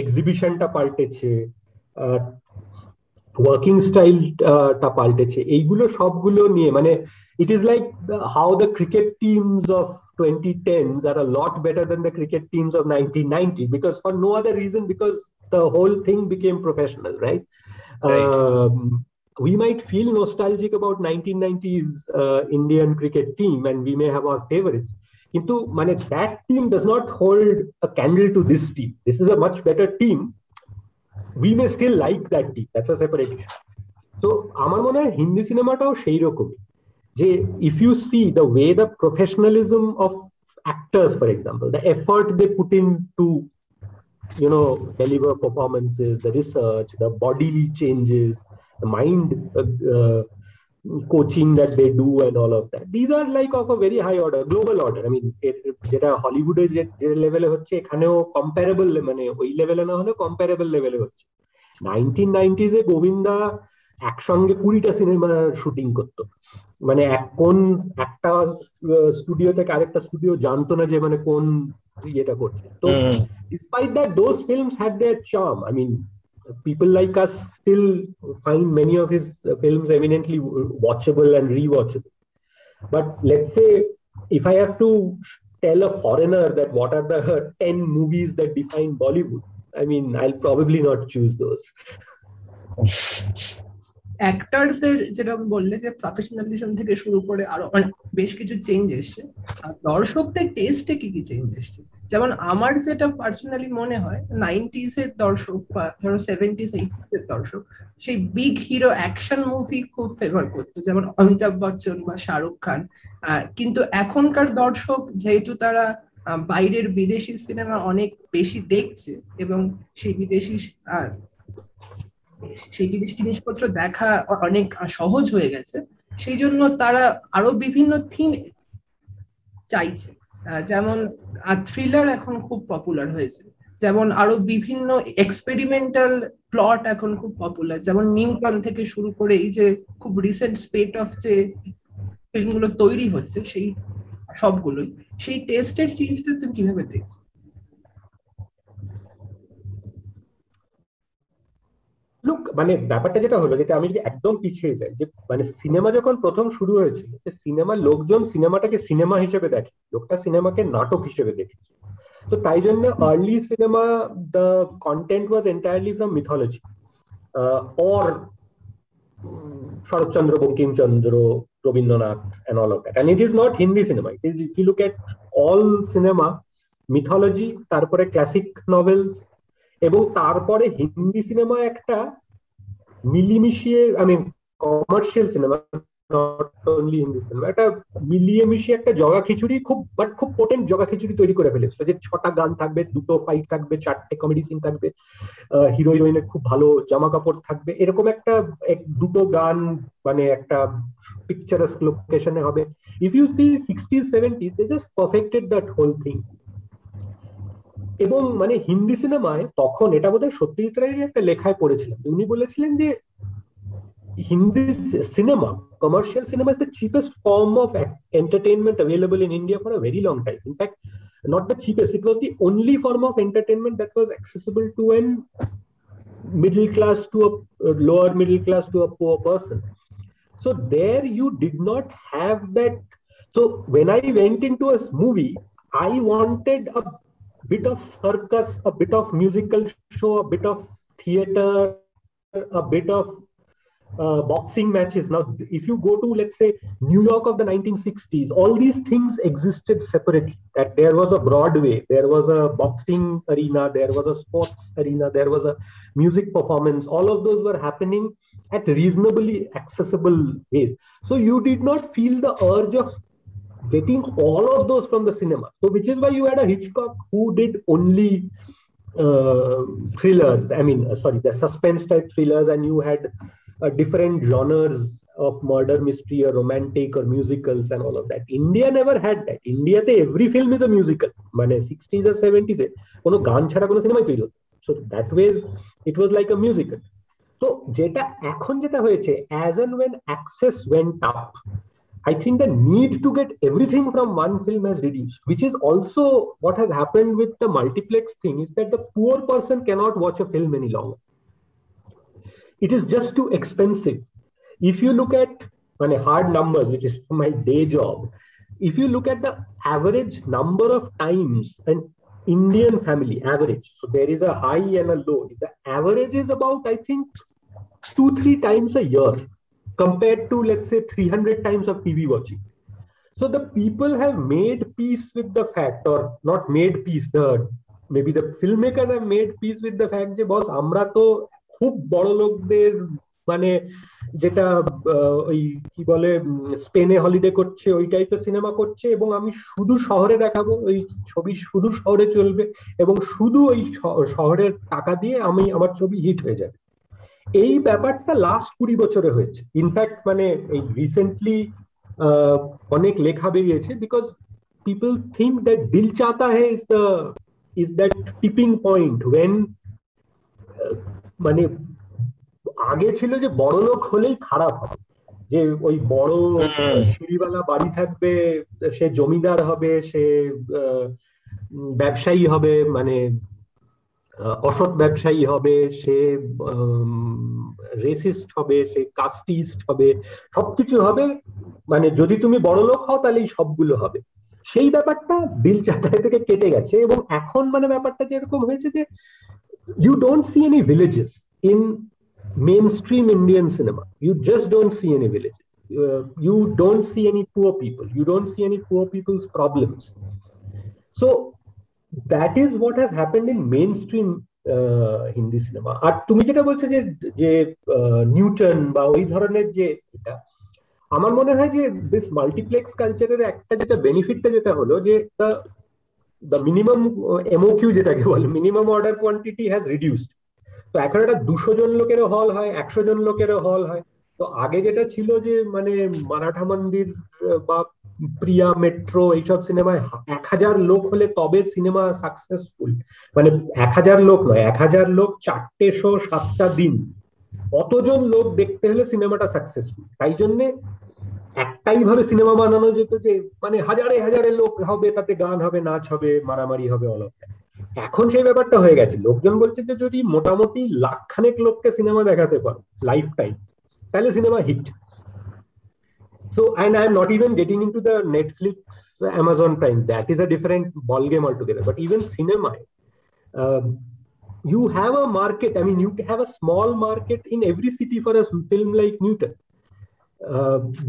এক্সিবিশনটা পাল্টেছে ওয়ার্কিং স্টাইলটা পাল্টেছে এইগুলো সবগুলো নিয়ে মানে it is like the, how the cricket teams of 2010s are a lot better than the cricket teams of 1990 because for no other reason because the whole thing became professional right, right. Um, we might feel nostalgic about 1990s uh, indian cricket team and we may have our favorites into mane that team does not hold a candle to this team this is a much better team we may still like that team that's a separate issue so আমার মনে হয় হিন্দি সিনেমাটাও সেই রকমই যে if you see the way the professionalism of actors for example the effort they put in to you know deliver performances the research the bodily changes the mind uh, uh, coaching that they do and all of that these are like of a very high order global order i mean যেটা হলিউডে যে লেভেলে হচ্ছে এখানেও comparable মানে ওই লেভেলে না হলে কম্পারেবল লেভেলে হচ্ছে নাইনটিন নাইনটিজে গোবিন্দা একসঙ্গে কুড়িটা সিনেমা শুটিং করতো মানে কোন একটা স্টুডিও থেকে আরেকটা স্টুডিও জানতো না যে মানে কোন ইয়েটা করছে তো despite that those films had their charm I mean people like us still find many of his films eminently watchable and rewatchable. But let's say if I have to tell a foreigner that what are the 10 movies that define Bollywood, I mean, I'll probably not choose those. অ্যাক্টরদের যেটা বললে যে professionalism থেকে শুরু করে আরও বেশ কিছু change এসছে। দর্শকদের টেস্টে কি কি চেঞ্জ এসছে? যেমন আমার যেটা পার্সোনালি মনে হয় নাইনটিস এর দর্শক বা ধরো সেভেন্টিস এইটিস এর দর্শক, সেই বিগ হিরো অ্যাকশন মুভি খুব ফেভার করতো। যেমন অমিতাভ বচ্চন বা শাহরুখ খান। কিন্তু এখনকার দর্শক যেহেতু তারা বাইরের বিদেশি সিনেমা অনেক বেশি দেখছে এবং সেই বিদেশি সেই জিনিসপত্র দেখা অনেক সহজ হয়ে গেছে। সেই জন্য তারা আরও বিভিন্ন থিম চাইছে। যেমন থ্রিলার এখন খুব পপুলার হয়েছে। যেমন আরও বিভিন্ন এক্সপেরিমেন্টাল প্লট এখন খুব পপুলার যেমন নিউটন থেকে শুরু করে এই যে খুব রিসেন্ট স্পেট অফ যে ফিল্মগুলো তৈরি হচ্ছে, সেই সবগুলোই। সেই টেস্টের চেঞ্জটা তুমি কীভাবে দেখছ? লুক মানে ব্যাপারটা যেটা হলো, যেটা আমি যদি একদম পিছিয়ে যাই, যে মানে সিনেমা যখন প্রথম শুরু হয়েছিল সিনেমা লোকজন সিনেমাটাকে সিনেমা হিসেবে দেখে, লোকটা সিনেমাকে নাটক হিসেবে দেখেছে। তো তাই জন্য early cinema the content was entirely from mythology or Saratchandra, Bankimchandra, Rabindranath of that. And it is not hindi cinema. It is, if you look at all cinema, mythology, তারপরে ক্লাসিক নভেলস এবং তারপরে Hindi cinema একটা মিলিমিশিয়ে I mean commercial cinema not only Hindi cinema একটা মিলিয়ে মিশিয়ে একটা জগা খিচুড়ি খুব বাট খুব পোটেন্ট জগা খিচুড়ি তৈরি করে ফেলেছিল। যে ছটা গান থাকবে, দুটো ফাইট থাকবে, চারটে কমেডি সিন থাকবে হিরো হিরোইনের খুব ভালো জামা কাপড় থাকবে, এরকম একটা, এক, দুটো গান মানে একটা পিকচারাস লোকেশনে হবে। If you see sixties seventies they just perfected that whole thing এবং মানে হিন্দি সিনেমায় তখন এটা বোধহয় সত্যজিৎ রায়ের একটা লেখায় পড়েছিলেন উনি বলেছিলেন যে Hindi cinema commercial cinema is the cheapest form of entertainment available in India for a very long time. In fact, not the cheapest, it was the only form of entertainment that was accessible to an middle class to a, a lower middle class to a poor person. So there you did not have that. So when I went into a movie, I wanted a bit of circus, a bit of musical show, a bit of theater, a bit of uh, boxing matches. Now, if you go to, let's say, New York of the 1960s, all these things existed separately. That there was a Broadway, there was a boxing arena, there was a sports arena, there was a music performance. All of those were happening at reasonably accessible ways. So you did not feel the urge of getting all of those from the cinema. So, which is why you had a Hitchcock who did only uh, thrillers. I mean, uh, sorry, the suspense type thrillers, and you had uh, different genres of murder mystery or romantic or musicals and all of that india never had that india te every film is a musical মানে 60s or 70s এ কোনো গান ছাড়া কোনো সিনেমাই তৈরি হতো so that ways it was like a musical তো যেটা এখন যেটা হয়েছে as and when access went up I think the need to get everything from one film has reduced, which is also what has happened with the multiplex thing is that the poor person cannot watch a film any longer it is just too expensive. If you look at I hard numbers, which is my day job, if you look at the average number of times an Indian family average, so there is a high and a low. The average is about, I think, two, three times a year compared to, let's say, 300 times of TV watching. So the people have made peace with the fact, or not made peace, the maybe the filmmakers have made peace with the fact যে বস আমরা তো খুব বড় লোকদের মানে যেটা ওই কি বলে স্পেনে হলিডে করছে ওই টাইপের সিনেমা করছে এবং আমি শুধু শহরে দেখাবো ওই ছবি শুধু শহরে চলবে এবং শুধু ওই শহরের টাকা দিয়ে আমি আমার ছবি হিট হয়ে যাবে এই ব্যাপারটা লাস্ট কুড়ি বছরে হয়েছে। ইনফ্যাক্ট মানে এই রিসেন্টলি অনেক লেখা বেরিয়েছে because people think that Dil Chahta Hai is the is that tipping point when মানে আগে ছিল যে বড় লোক হলেই খারাপ হবে। যে ওই বড় সিঁড়িওয়ালা বাড়ি থাকবে সে জমিদার হবে সে ব্যবসায়ী হবে মানে অসৎ ব্যবসায়ী হবে, সে রেসিস্ট হবে, সে কাস্টিস্ট হবে, সবকিছু হবে। মানে যদি তুমি বড়লোক হও, তাহলে এই সবগুলো হবে। সেই ব্যাপারটা বিল চাতায় থেকে কেটে গেছে এবং এখন মানে ব্যাপারটা যেরকম হয়েছে যে you don't see any villages in mainstream Indian cinema you just don't see any villages you don't see any poor people you don't see any poor people's problems so that is what has happened in mainstream Hindi uh, cinema আর তুমি যেটা বলছো যে যে Newton বা ওই ধরনের যে এটা আমার মনে হয় যে দিস মাল্টিপ্লেক্স কালচারের একটা যেটা বেনিফিটটা যেটা হলো যে দ্য মিনিমাম এমওকিউ যেটাকে বলে minimum order quantity has reduced তো এখন একটা দুশো জন লোকেরও হল হয় একশো জন লোকেরও হল হয়। তো আগে যেটা ছিল যে মানে মারাঠা মন্দির বা প্রিয়া, মেট্রো এইসব সিনেমায় এক হাজার লোক হলে তবে সিনেমা সাকসেসফুল মানে এক হাজার লোক নয়, এক হাজার লোক চারটে শো সাতটা দিন। অতজন লোক দেখতে হলে সিনেমাটা সাকসেসফুল তাই জন্যে একটাই ভাবে সিনেমা বানানো যেত যে মানে হাজারে হাজারে লোক হবে, তাতে গান হবে, নাচ হবে, মারামারি হবে অল এখন সেই ব্যাপারটা হয়ে গেছে। লোকজন বলছে যে, যদি মোটামুটি লাখখানেক লোককে সিনেমা দেখাতে পারো লাইফ টাইম তাহলে cinema hit so and i'm not even getting into the netflix amazon prime that is a different ball game altogether but even cinema uh, you have a market i mean you have a small market in every city for a film like newton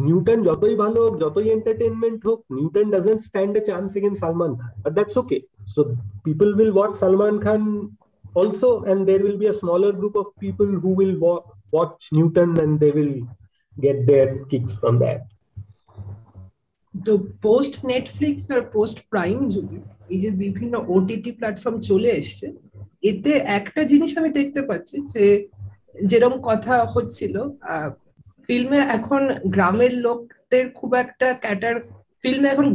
Newton যতই ভালো হোক যতই entertainment হোক Newton doesn't stand a chance against Salman Khan but that's okay so people will watch Salman Khan also and there will be a smaller group of people who will wa watch newton and they will get their kicks from that তো post Netflix আর post Prime যুগে এই যে বিভিন্ন OTT platform চলে এসছে, এতে একটা জিনিস আমি দেখতে পাচ্ছি যে যেরকম কথা হচ্ছিল ফিল্মে এখন গ্রামের লোকদের খুব একটা ক্যাটার ফিল্মে এখন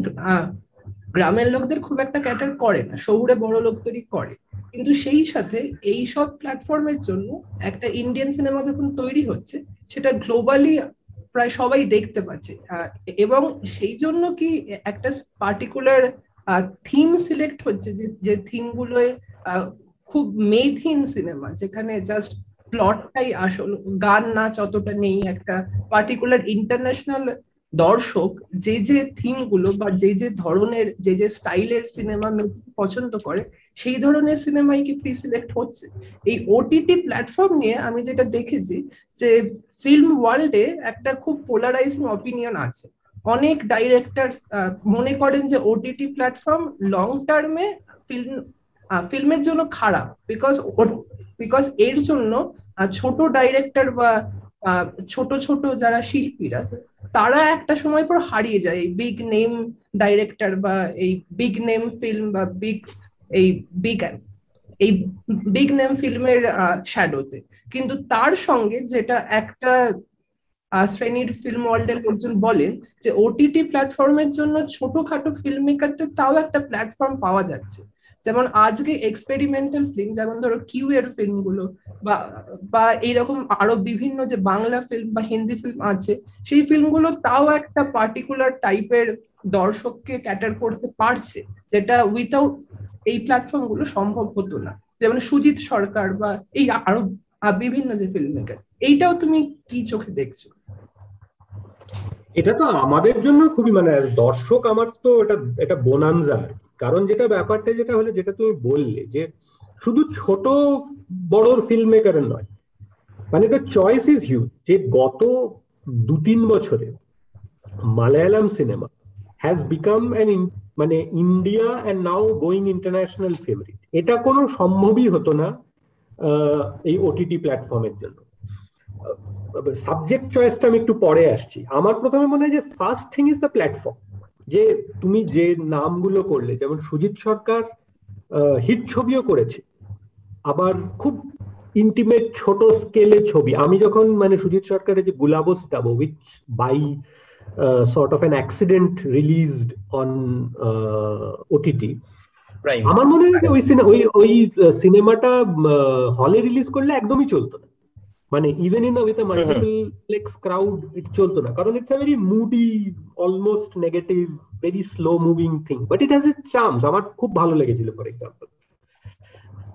গ্রামের লোকদের খুব একটা ক্যাটার করে না, শহুরে বড় লোকদেরই করে। কিন্তু সেই সাথে এই সব প্ল্যাটফর্মের জন্য একটা ইন্ডিয়ান সিনেমা যখন তৈরি হচ্ছে, সেটা গ্লোবালি প্রায় সবাই দেখতে পাচ্ছে। এবং সেই জন্য কি একটা পার্টিকুলার থিম সিলেক্ট হচ্ছে যে যে থিম গুলোয় খুব মেথিন সিনেমা যেখানে জাস্ট প্লটটাই আসল, গান, নাচ অতটা নেই, একটা পার্টিকুলার ইন্টারন্যাশনাল দর্শক যে যে থিমগুলো বা যে যে ধরনের, যে যে স্টাইলের সিনেমা পছন্দ করে, সেই ধরনের সিনেমাই কি প্রি সিলেক্ট হচ্ছে? এই ওটিটি প্ল্যাটফর্ম নিয়ে আমি যেটা দেখেছি যে ফিল্ম ওয়ার্ল্ডে একটা খুব পোলারাইজিং অপিনিয়ন আছে। অনেক ডাইরেক্টর মনে করেন যে ওটিটি প্ল্যাটফর্ম লং টার্মে ফিল্ম ফিল্মের জন্য খারাপ। বিকজ বিকজ এর জন্য ছোট ডাইরেক্টর বা ছোট ছোট যারা শিল্পীরা, তারা একটা সময় পর হারিয়ে যায়। এই বিগ নেম ডাইরেক্টর বা এই বিগ নেম ফিল্ম বা বিগ এই বিগ এই বিগ নেম ফিল্মের শ্যাডোতে কিন্তু তার সঙ্গে যেটা একটা শ্রেণির ফিল্ম ওয়ার্ল্ডের লোকজন বলেন যে ওটিটি প্ল্যাটফর্মের জন্য ছোটখাটো ফিল্ম মেকারদের তাও একটা প্ল্যাটফর্ম পাওয়া যাচ্ছে। যেমন আজকে এক্সপেরিমেন্টাল ফিল্ম যেমন ধরো কিউ এর ফিল্মগুলো বা বা এইরকম আরও বিভিন্ন যে বাংলা ফিল্ম বা হিন্দি ফিল্ম আছে, সেই ফিল্মগুলো তাও একটা পার্টিকুলার টাইপের দর্শককে ক্যাটার করতে পারছে, যেটা উইথাউট এই প্ল্যাটফর্মগুলো সম্ভব হতো না। যেমন সুজিত সরকার বা এই আরও বিভিন্ন যে ফিল্ম মেকার এইটাও তুমি কি চোখে দেখছ? এটা তো আমাদের জন্য খুবই মানে দর্শক আমার তো এটা এটা বোনানজা কারণ যেটা ব্যাপারটা যেটা হলো, যেটা তুমি বললে যে শুধু ছোট বড় ফিল্ম মেকারের নয় মানে দ্য চয়েস ইজ হিউজ যে গত দু তিন বছরে Malayalam cinema has become an মানে India and now going international favourite এটা কোনো সম্ভবই হতো না এই ওটিটি প্ল্যাটফর্মের জন্য। সাবজেক্ট চয়েসটা আমি একটু পরে আসছি। আমার প্রথমে মনে হয় যে first thing is the platform যে তুমি যে নামগুলো করলে, যেমন সুজিত সরকার হিট ছবিও করেছে। আবার খুব ইন্টিমেট ছোট স্কেলে ছবি। আমি যখন মানে সুজিত সরকারের যে Gulabo Sitabo which by sort of an accident released on OTT আমার মনে হয় ওই ওই ওই সিনেমাটা হলে রিলিজ করলে একদমই চলতো না। মানে even in with multiplex crowd it চলতো না। কারণ it's a very moody almost negative very slow moving thing but it has a charms আমার খুব ভালো লেগেছিল ফর এক্সাম্পল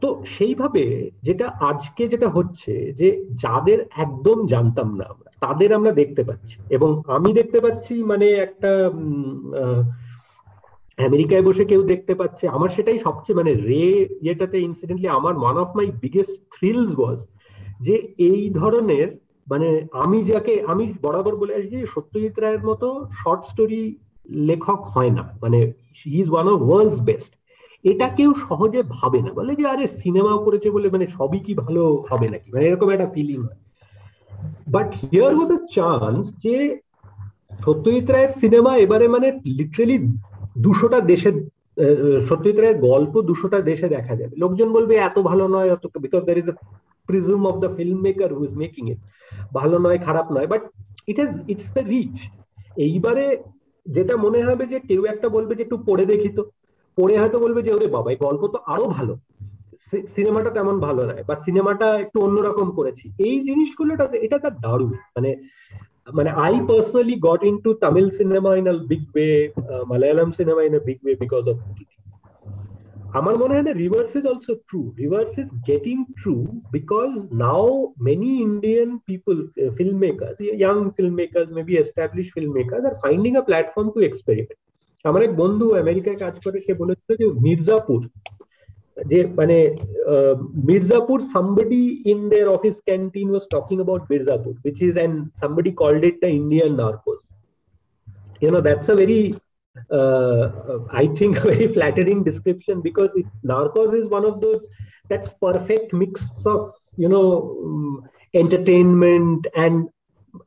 তো সেইভাবে যেটা আজকে যেটা হচ্ছে যে যাদের একদম জানতাম না আমরা তাদের আমরা দেখতে পাচ্ছি। এবং আমি দেখতে পাচ্ছি মানে একটা আমেরিকায় বসে কেউ দেখতে পাচ্ছে। আমার সেটাই সবচেয়ে মানে রে ইয়েটাতে ইনসিডেন্টলি আমার one of my biggest thrills was যে এই ধরনের মানে আমি যাকে আমি বরাবর বলে আসছি সত্যজিৎ রায়ের মতো শর্ট স্টোরি লেখক হয় না। মানে is one of world's best এটা কেউ সহজে ভাবে না। বলে যে, আরে, সিনেমাও করেছে বলে মানে সবই কি ভালো হবে নাকি? মানে এরকম একটা ফিলিং হয়। But here was a chance যে সত্যজিৎ রায়ের সিনেমা এবারে মানে লিটারেলি দুশোটা দেশে সত্যিকারের গল্প, দুশোটা দেশে দেখা যাবে। লোকজন বলবে এত ভালো নয় অত because there is prism of the film maker who is making it ভালো নয়, খারাপ নয় but it has it's the reach এইবারে যেটা মনে হবে যে কেউ একটা বলবে যে একটু পড়ে দেখি তো। পড়ে হয়তো বলবে যে, ওরে বাবা, এই গল্প তো আরও ভালো। সিনেমাটা তেমন ভালো নয়, বা সিনেমাটা একটু অন্যরকম করেছি। এই জিনিসগুলো এটা তার দারুণ। মানে মানে I personally got into Tamil cinema in a big way Malayalam cinema in a big way because of আমার মনে হয় না reverse is also true reverse is getting true because now many Indian people film makers young film makers maybe establish film makers are finding a platform to experiment আমার এক বন্ধু আমেরিকায় কাজ করে, সে বলেছিল যে, Mirzapur Mirzapur, somebody in their office canteen was talking about Mirzapur, which is, and somebody called it the Indian Narcos. You know, that's a very, uh, I think, a very flattering description because it, Narcos is one of those, that's perfect mix of, you know, mm, entertainment and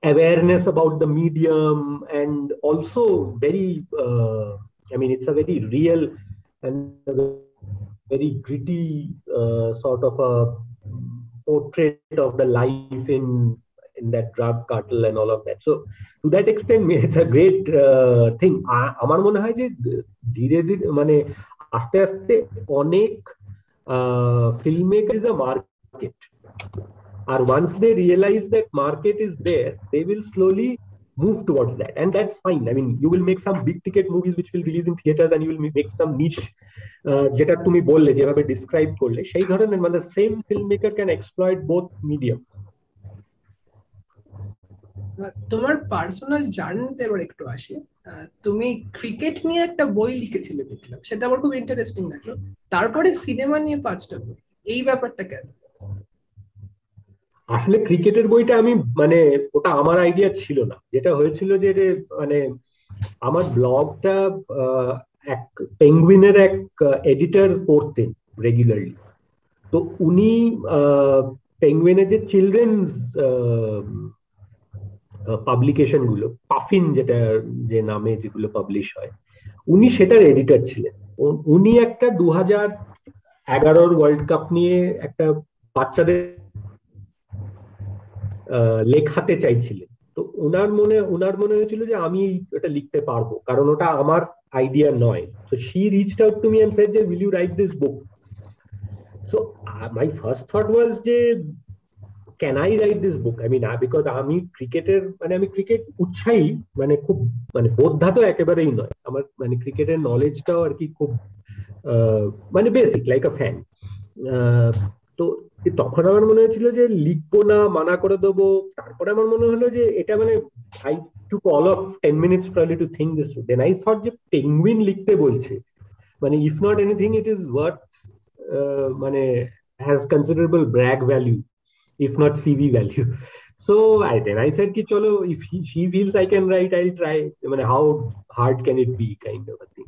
awareness about the medium and also very, uh, I mean, it's a very real and very gritty uh, sort of a portrait of the life in in that drug cartel and all of that so to that extent it's a great uh, thing আমার মনে হয় যে ধীরে ধীরে মানে আস্তে আস্তে অনেক film maker is a market R once they realize that market is there they will slowly move towards that. And that's fine. I mean, you will make some big ticket movies which will release in theaters and you will make some niche যেটা তুমি বললে, যেভাবে describe করলে, সেই ধরনের মানে same film maker can exploit both medium তোমার personal জার্নিতে এবার একটু আসি। তুমি ক্রিকেট নিয়ে একটা বই লিখেছিলে, দেখলাম। সেটা আমার খুব ইন্টারেস্টিং লাগল। তারপরে সিনেমা নিয়ে পাঁচটা বই। এই ব্যাপারটা কেন? আসলে ক্রিকেটের বইটা আমি মানে ওটা আমার আইডিয়া ছিল না। যেটা হয়েছিল যে মানে আমার ব্লগটা এক পেঙ্গুইনের এক এডিটর পড়তেন রেগুলারলি তো উনি পেঙ্গুইনের যে চিলড্রেন্স পাবলিকেশনগুলো পাফিন যেটা, যে নামে যেগুলো পাবলিশ হয়, উনি সেটার এডিটর ছিলেন। উনি একটা দু হাজার এগারোর ওয়ার্ল্ড কাপ নিয়ে একটা বাচ্চাদের লেখাতে চাইছিলেন। তো ওনার মনে ওনার মনে হয়েছিল যে আমি এটা লিখতে পারব, কারণ ওটা আমার আইডিয়া নয়। তো she reached out to me and said যে will you write this book so my first thought was যে can I write this book I mean because আমি ক্রিকেটের মানে আমি ক্রিকেট উৎসাহী মানে খুব মানে বোদ্ধা তো একেবারেই নয়। আমার মানে ক্রিকেটের নলেজটাও আর কি খুব মানে বেসিক লাইক আ ফ্যান তো তখন আমার মনে হয়েছিল যে লিখব না, মানা করে দেবো। তারপরে আমার মনে হলো যে এটা মানে I took all of ten minutes probably to think this then I thought যে পেঙ্গুইন লিখতে বলছে। মানে if not anything it is worth মানে has considerable brag value if not CV value so I then I said কি চলো if she feels I can write I try মানে how hard can it be kind of thing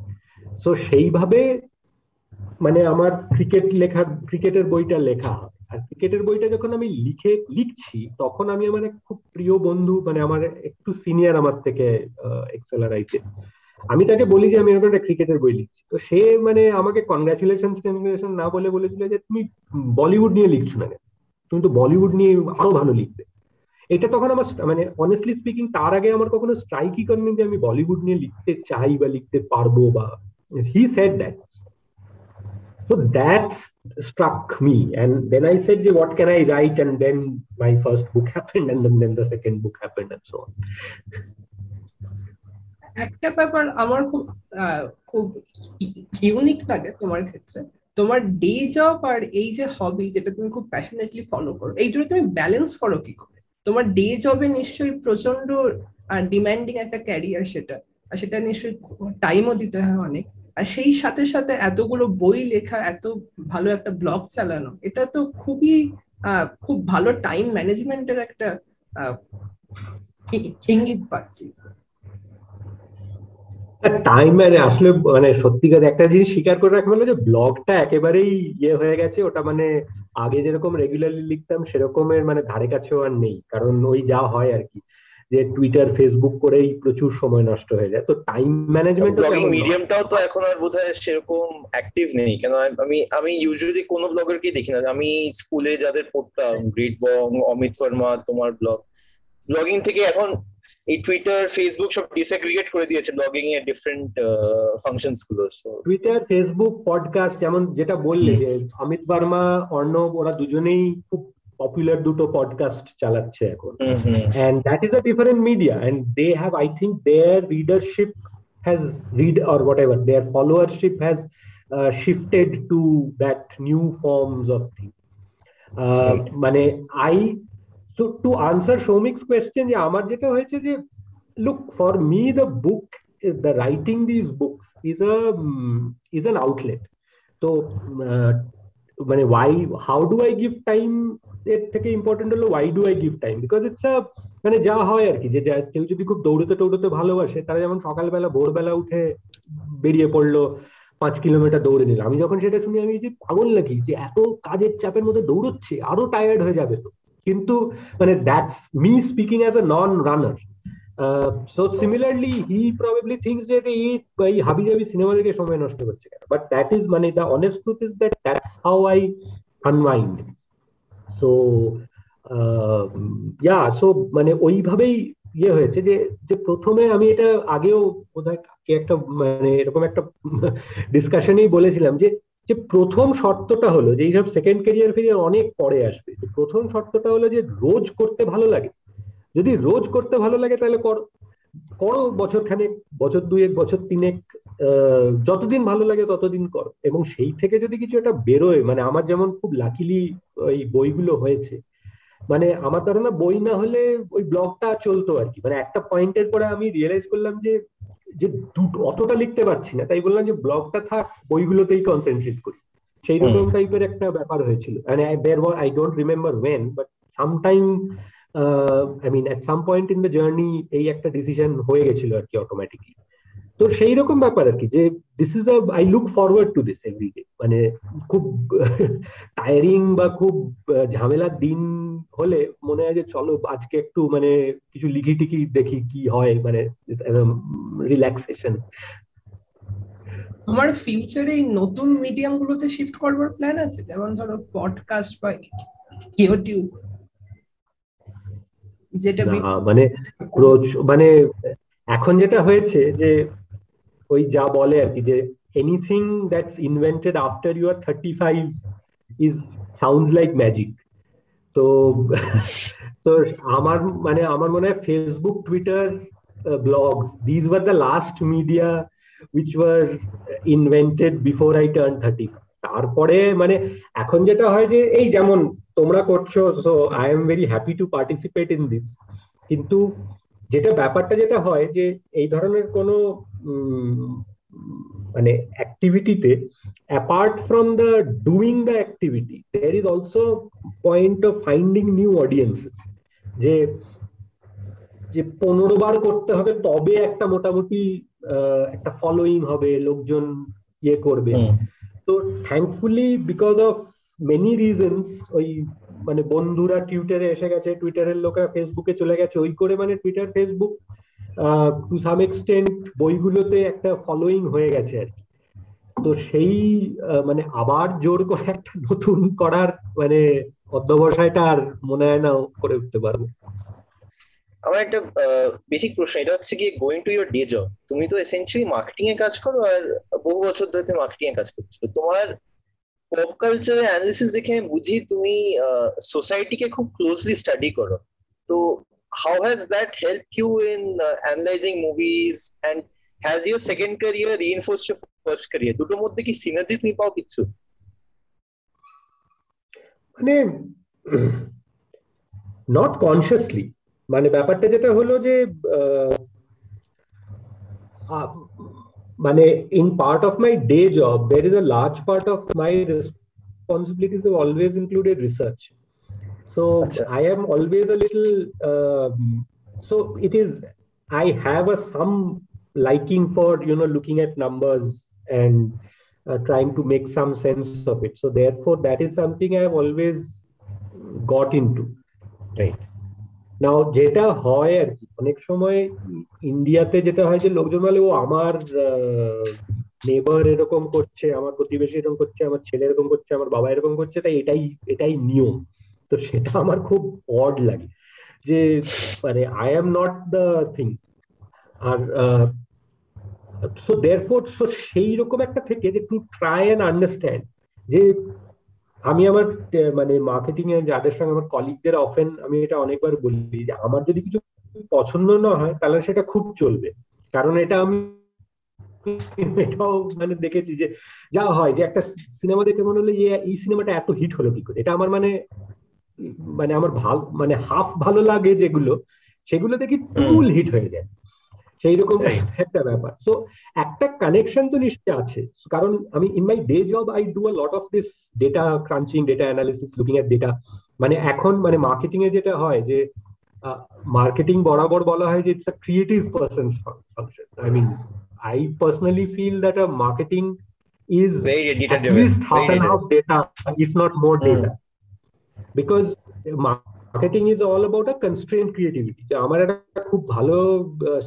so সেইভাবে মানে আমার cricket লেখা ক্রিকেটের বইটা লেখা আর ক্রিকেটের বইটা যখন আমি লিখে, লিখছি, তখন আমি আমার এক খুব প্রিয় বন্ধু মানে আমার একটু সিনিয়র আমার থেকে এক্সেলার আইতে আমি তাকে বলি যে, আমি এরকম একটা ক্রিকেটের বই লিখছি। তো সে মানে আমাকে কনগ্রাচুলেশন কনগ্রাচুলেশন না বলে বলেছিল যে, তুমি বলিউড নিয়ে লিখছো না তুমি তো বলিউড নিয়ে আরও ভালো লিখবে। এটা তখন আমার মানে অনেস্টলি স্পিকিং তার আগে আমার কখনো স্ট্রাইকই করেনি যে, আমি বলিউড নিয়ে লিখতে চাই বা লিখতে পারব বা he said that so that struck me. And then i said what can i write? And then my first book happened and then, then the second book happened and so on. একটা ব্যাপার আমার খুব খুব unique লাগে তোমার ক্ষেত্রে। তোমার day job আর এই যে হবি যেটা তুমি খুব প্যাশনেটলি ফলো করো এই দুটো তুমি ব্যালেন্স করো কি করে? তোমার ডে জবে নিশ্চয়ই প্রচণ্ড ডিমান্ডিং একটা ক্যারিয়ার সেটা আর সেটা নিশ্চয়ই টাইমও দিতে হয় অনেক। আর সেই সাথে সাথে এতগুলো বই লেখা, এত ভালো একটা ব্লগ চালানো, এটা তো খুবই খুব ভালো টাইম ম্যানেজমেন্টের একটা ইঙ্গিত পাচ্ছি। টাইম মানে আসলে মানে সত্যিকার একটা জিনিস স্বীকার করে রাখা হলো যে ব্লগটা একেবারেই ইয়ে হয়ে গেছে, ওটা মানে আগে যেরকম রেগুলারলি লিখতাম, সেরকমের মানে ধারে কাছেও আর নেই, কারণ ওই যা হয় আর কি। যে টুইটার ফেসবুক করেই প্রচুর সময় নষ্ট হয়ে যায়। তো টাইম ম্যানেজমেন্ট ব্লগিং মিডিয়ামটাও তো এখন আর বোধহয় সেরকম অ্যাক্টিভ নেই। কেন আমি আমি ইউজুয়ালি কোনো ব্লগারকে দেখি না। আমি স্কুলে যাদের পড়তাম গ্রেট বং অমিত শর্মা তোমার ব্লগ ব্লগিং থেকে এখন এই টুইটার ফেসবুক সব ডিসএগ্রিগেট করে দিয়েছে ব্লগিং এর ডিফারেন্ট ফাংশনসগুলো টুইটার ফেসবুক পডকাস্ট যেমন যেটা বললে যে অমিত বর্মা অর্ণব ওরা দুজনেই খুব পপুলার দুটো পডকাস্ট চালাচ্ছে এখন and that is a different media and they have I think their readership has read or whatever their followership has uh, shifted to that new forms of thing uh, মানে I so to answer Soumik's question যে আমার যেটা হয়েছে যে look for me the book the writing these books is a um, is an outlet তো মানে why how do i give time এর থেকে ইম্পর্টেন্ট হলো why do I give time because it's a মানে যা হয় আর কি, যে কেউ যদি খুব দৌড়তে টৌড়তে ভালোবাসে, তারা যেমন সকালবেলা, ভোরবেলা উঠে বেরিয়ে পড়ল, পাঁচ কিলোমিটার দৌড়ে নিল। আমি যখন সেটা শুনি, আমি যে পাগল নাকি, যে এত কাজের চাপের মধ্যে দৌড়চ্ছে, আরও টায়ার্ড হয়ে যাবে তো। কিন্তু মানে that's me speaking as a non runner so similarly he probably thinks এই এই হাবি জাবি সিনেমা দেখে সময় নষ্ট করছে বাট দ্যাট ইজ মানে the honest truth is that that's how I unwind so yeah so মানে ওইভাবেই ইয়ে হয়েছে যে যে প্রথমে আমি এটা আগেও বোধহয় একটা মানে এরকম একটা ডিসকাশনেই বলেছিলাম যে যে প্রথম শর্তটা হলো যে, এইসব সেকেন্ড ক্যারিয়ার ফেরিয়ার অনেক পরে আসবে। প্রথম শর্তটা হলো যে, রোজ করতে ভালো লাগে। যদি রোজ করতে ভালো লাগে তাহলে করো করো বছর খানেক বছর দুয়েক, বছর তিনেক যতদিন ভালো লাগে ততদিন করো। এবং সেই থেকে যদি কিছু একটা বেরোয় মানে আমার যেমন খুব লাকিলি ওই বইগুলো হয়েছে মানে আমার ধারণা বই না হলে ওই ব্লগটা চলতো আর কি। মানে একটা পয়েন্টের পরে আমি রিয়েলাইজ করলাম যে যে দুটো অতটা লিখতে পারছি না। তাই বললাম যে ব্লগটা থাক বইগুলোতেই কনসেন্ট্রেট করি। সেই রকম টাইপের একটা ব্যাপার হয়েছিল। I don't remember when but sometime I mean at some point in the journey এই একটা ডিসিশন হয়ে গেছিল আর কি অটোমেটিকলি তো সেই রকম ব্যাপার আর কি যে this is I look forward to this everyday মানে খুব টায়ারিং বা খুব ঝামেলার দিন হলে মনে হয় যে চলো আজকে একটু মানে কিছু লিখি টিখি দেখি কি হয় মানে রিল্যাক্সেশন আমার ফিউচারে এই নতুন মিডিয়াম গুলোতে শিফট করবার প্ল্যান আছে? যেমন ধরো পডকাস্ট বা ইউটিউব যেটা মানে মানে এখন যেটা হয়েছে যে ওই যা বলে আর কি যে anything that's invented after you are thirty five is sound like magic তো তো আমার মানে আমার মনে হয় Facebook Twitter blogs these were the last media which were invented before I turn thirty তারপরে মানে এখন যেটা হয় যে, এই যেমন তোমরা করছ so I am very happy to participate in this কিন্তু যেটা ব্যাপারটা যেটা হয় যে, এই ধরনের কোনো মানে অ্যাক্টিভিটিতে apart from the doing the activity there is also point of finding new audiences যে যে পনেরো বার করতে হবে তবে একটা মোটামুটি একটা ফলোয়িং হবে লোকজন ইয়ে করবে। তো thankfully because of many reasons ওই মানে বন্ধুরা টুইটারে এসে গেছে টুইটারের লোকেরা ফেসবুকে চলে গেছে ওই করে মানে Twitter Facebook to some extent বইগুলোতে একটা ফলোয়িং হয়ে গেছে আর কি। তো সেই মানে আবার জোর করে একটা নতুন করার মানে অধ্যবসায়টা আর মনে হয় না করে উঠতে পারব। আমার একটা বেসিক প্রশ্ন, এটা হচ্ছে কি going to your day job তুমি তো এসেন্সিয়ালি মার্কেটিং এ কাজ করো আর বহু বছর ধরে মার্কেটিং এ কাজ করছ। তোমার পপ কালচার অ্যানালিসিস দেখে বুঝি তুমি সোসাইটিকে খুব ক্লোজলি স্টাডি করো। তো how has that help you in analysing movies and has your second career reinforce your first career দুটোর মধ্যে কি সিনার্জি তুমি পাও কিছু? মানে নট কনসিয়াসলি মানে ব্যাপারটা যেটা হলো যে মানে in part of my day job, there is a large part of my responsibilities have always included research. so Achha. i am always a little um, so it is i have a some liking for you know looking at numbers and uh, trying to make some sense of it so therefore that is something i have always got into right now যেটা হয় আর কি অনেক সময় ইন্ডিয়াতে যেটা হয় যে লোকজন বলে ও আমার নেবার এরকম করছে আমার প্রতিবেশী এরকম করছে আমার ছেলে এরকম করছে আমার বাবা এরকম করছে তাই এটাই এটাই নিয়ম তো সেটা আমার খুব অড লাগে যে মানে I am not the thing R so therefore so সেই রকম একটা থেকে যে টু ট্রাই অ্যান্ড আন্ডারস্ট্যান্ড যে আমি আমার মানে মার্কেটিং এ যাদের সঙ্গে আমার কলিগদের অফেন আমি এটা অনেকবার বলি যে আমার যদি কিছু পছন্দ না হয় তাহলে সেটা খুব চলবে। কারণ এটা আমি এটাও মানে দেখেছি যে যা হয় যে একটা সিনেমা দেখে মনে হলো এই সিনেমাটা এত হিট হলো কি করে? এটা আমার মানে মানে আমার ভালো মানে হাফ ভালো লাগে যেগুলো সেগুলো দেখি ফুল হিট হয়ে যায়। সেই রকম একটা ব্যাপার। সো একটা কানেকশন তো নিশ্চয়ই আছে। কারণ আমি in my day job I do a lot of this data crunching data analysis looking at data মানে এখন মানে মার্কেটিং এ যেটা হয় যে মার্কেটিং বরাবর বলা হয় যে it's a creative person function I mean I personally feel that a marketing is at least half and half data, if not more data. Mm. Because marketing is all about a constrain creativity যে আমার একটা খুব ভালো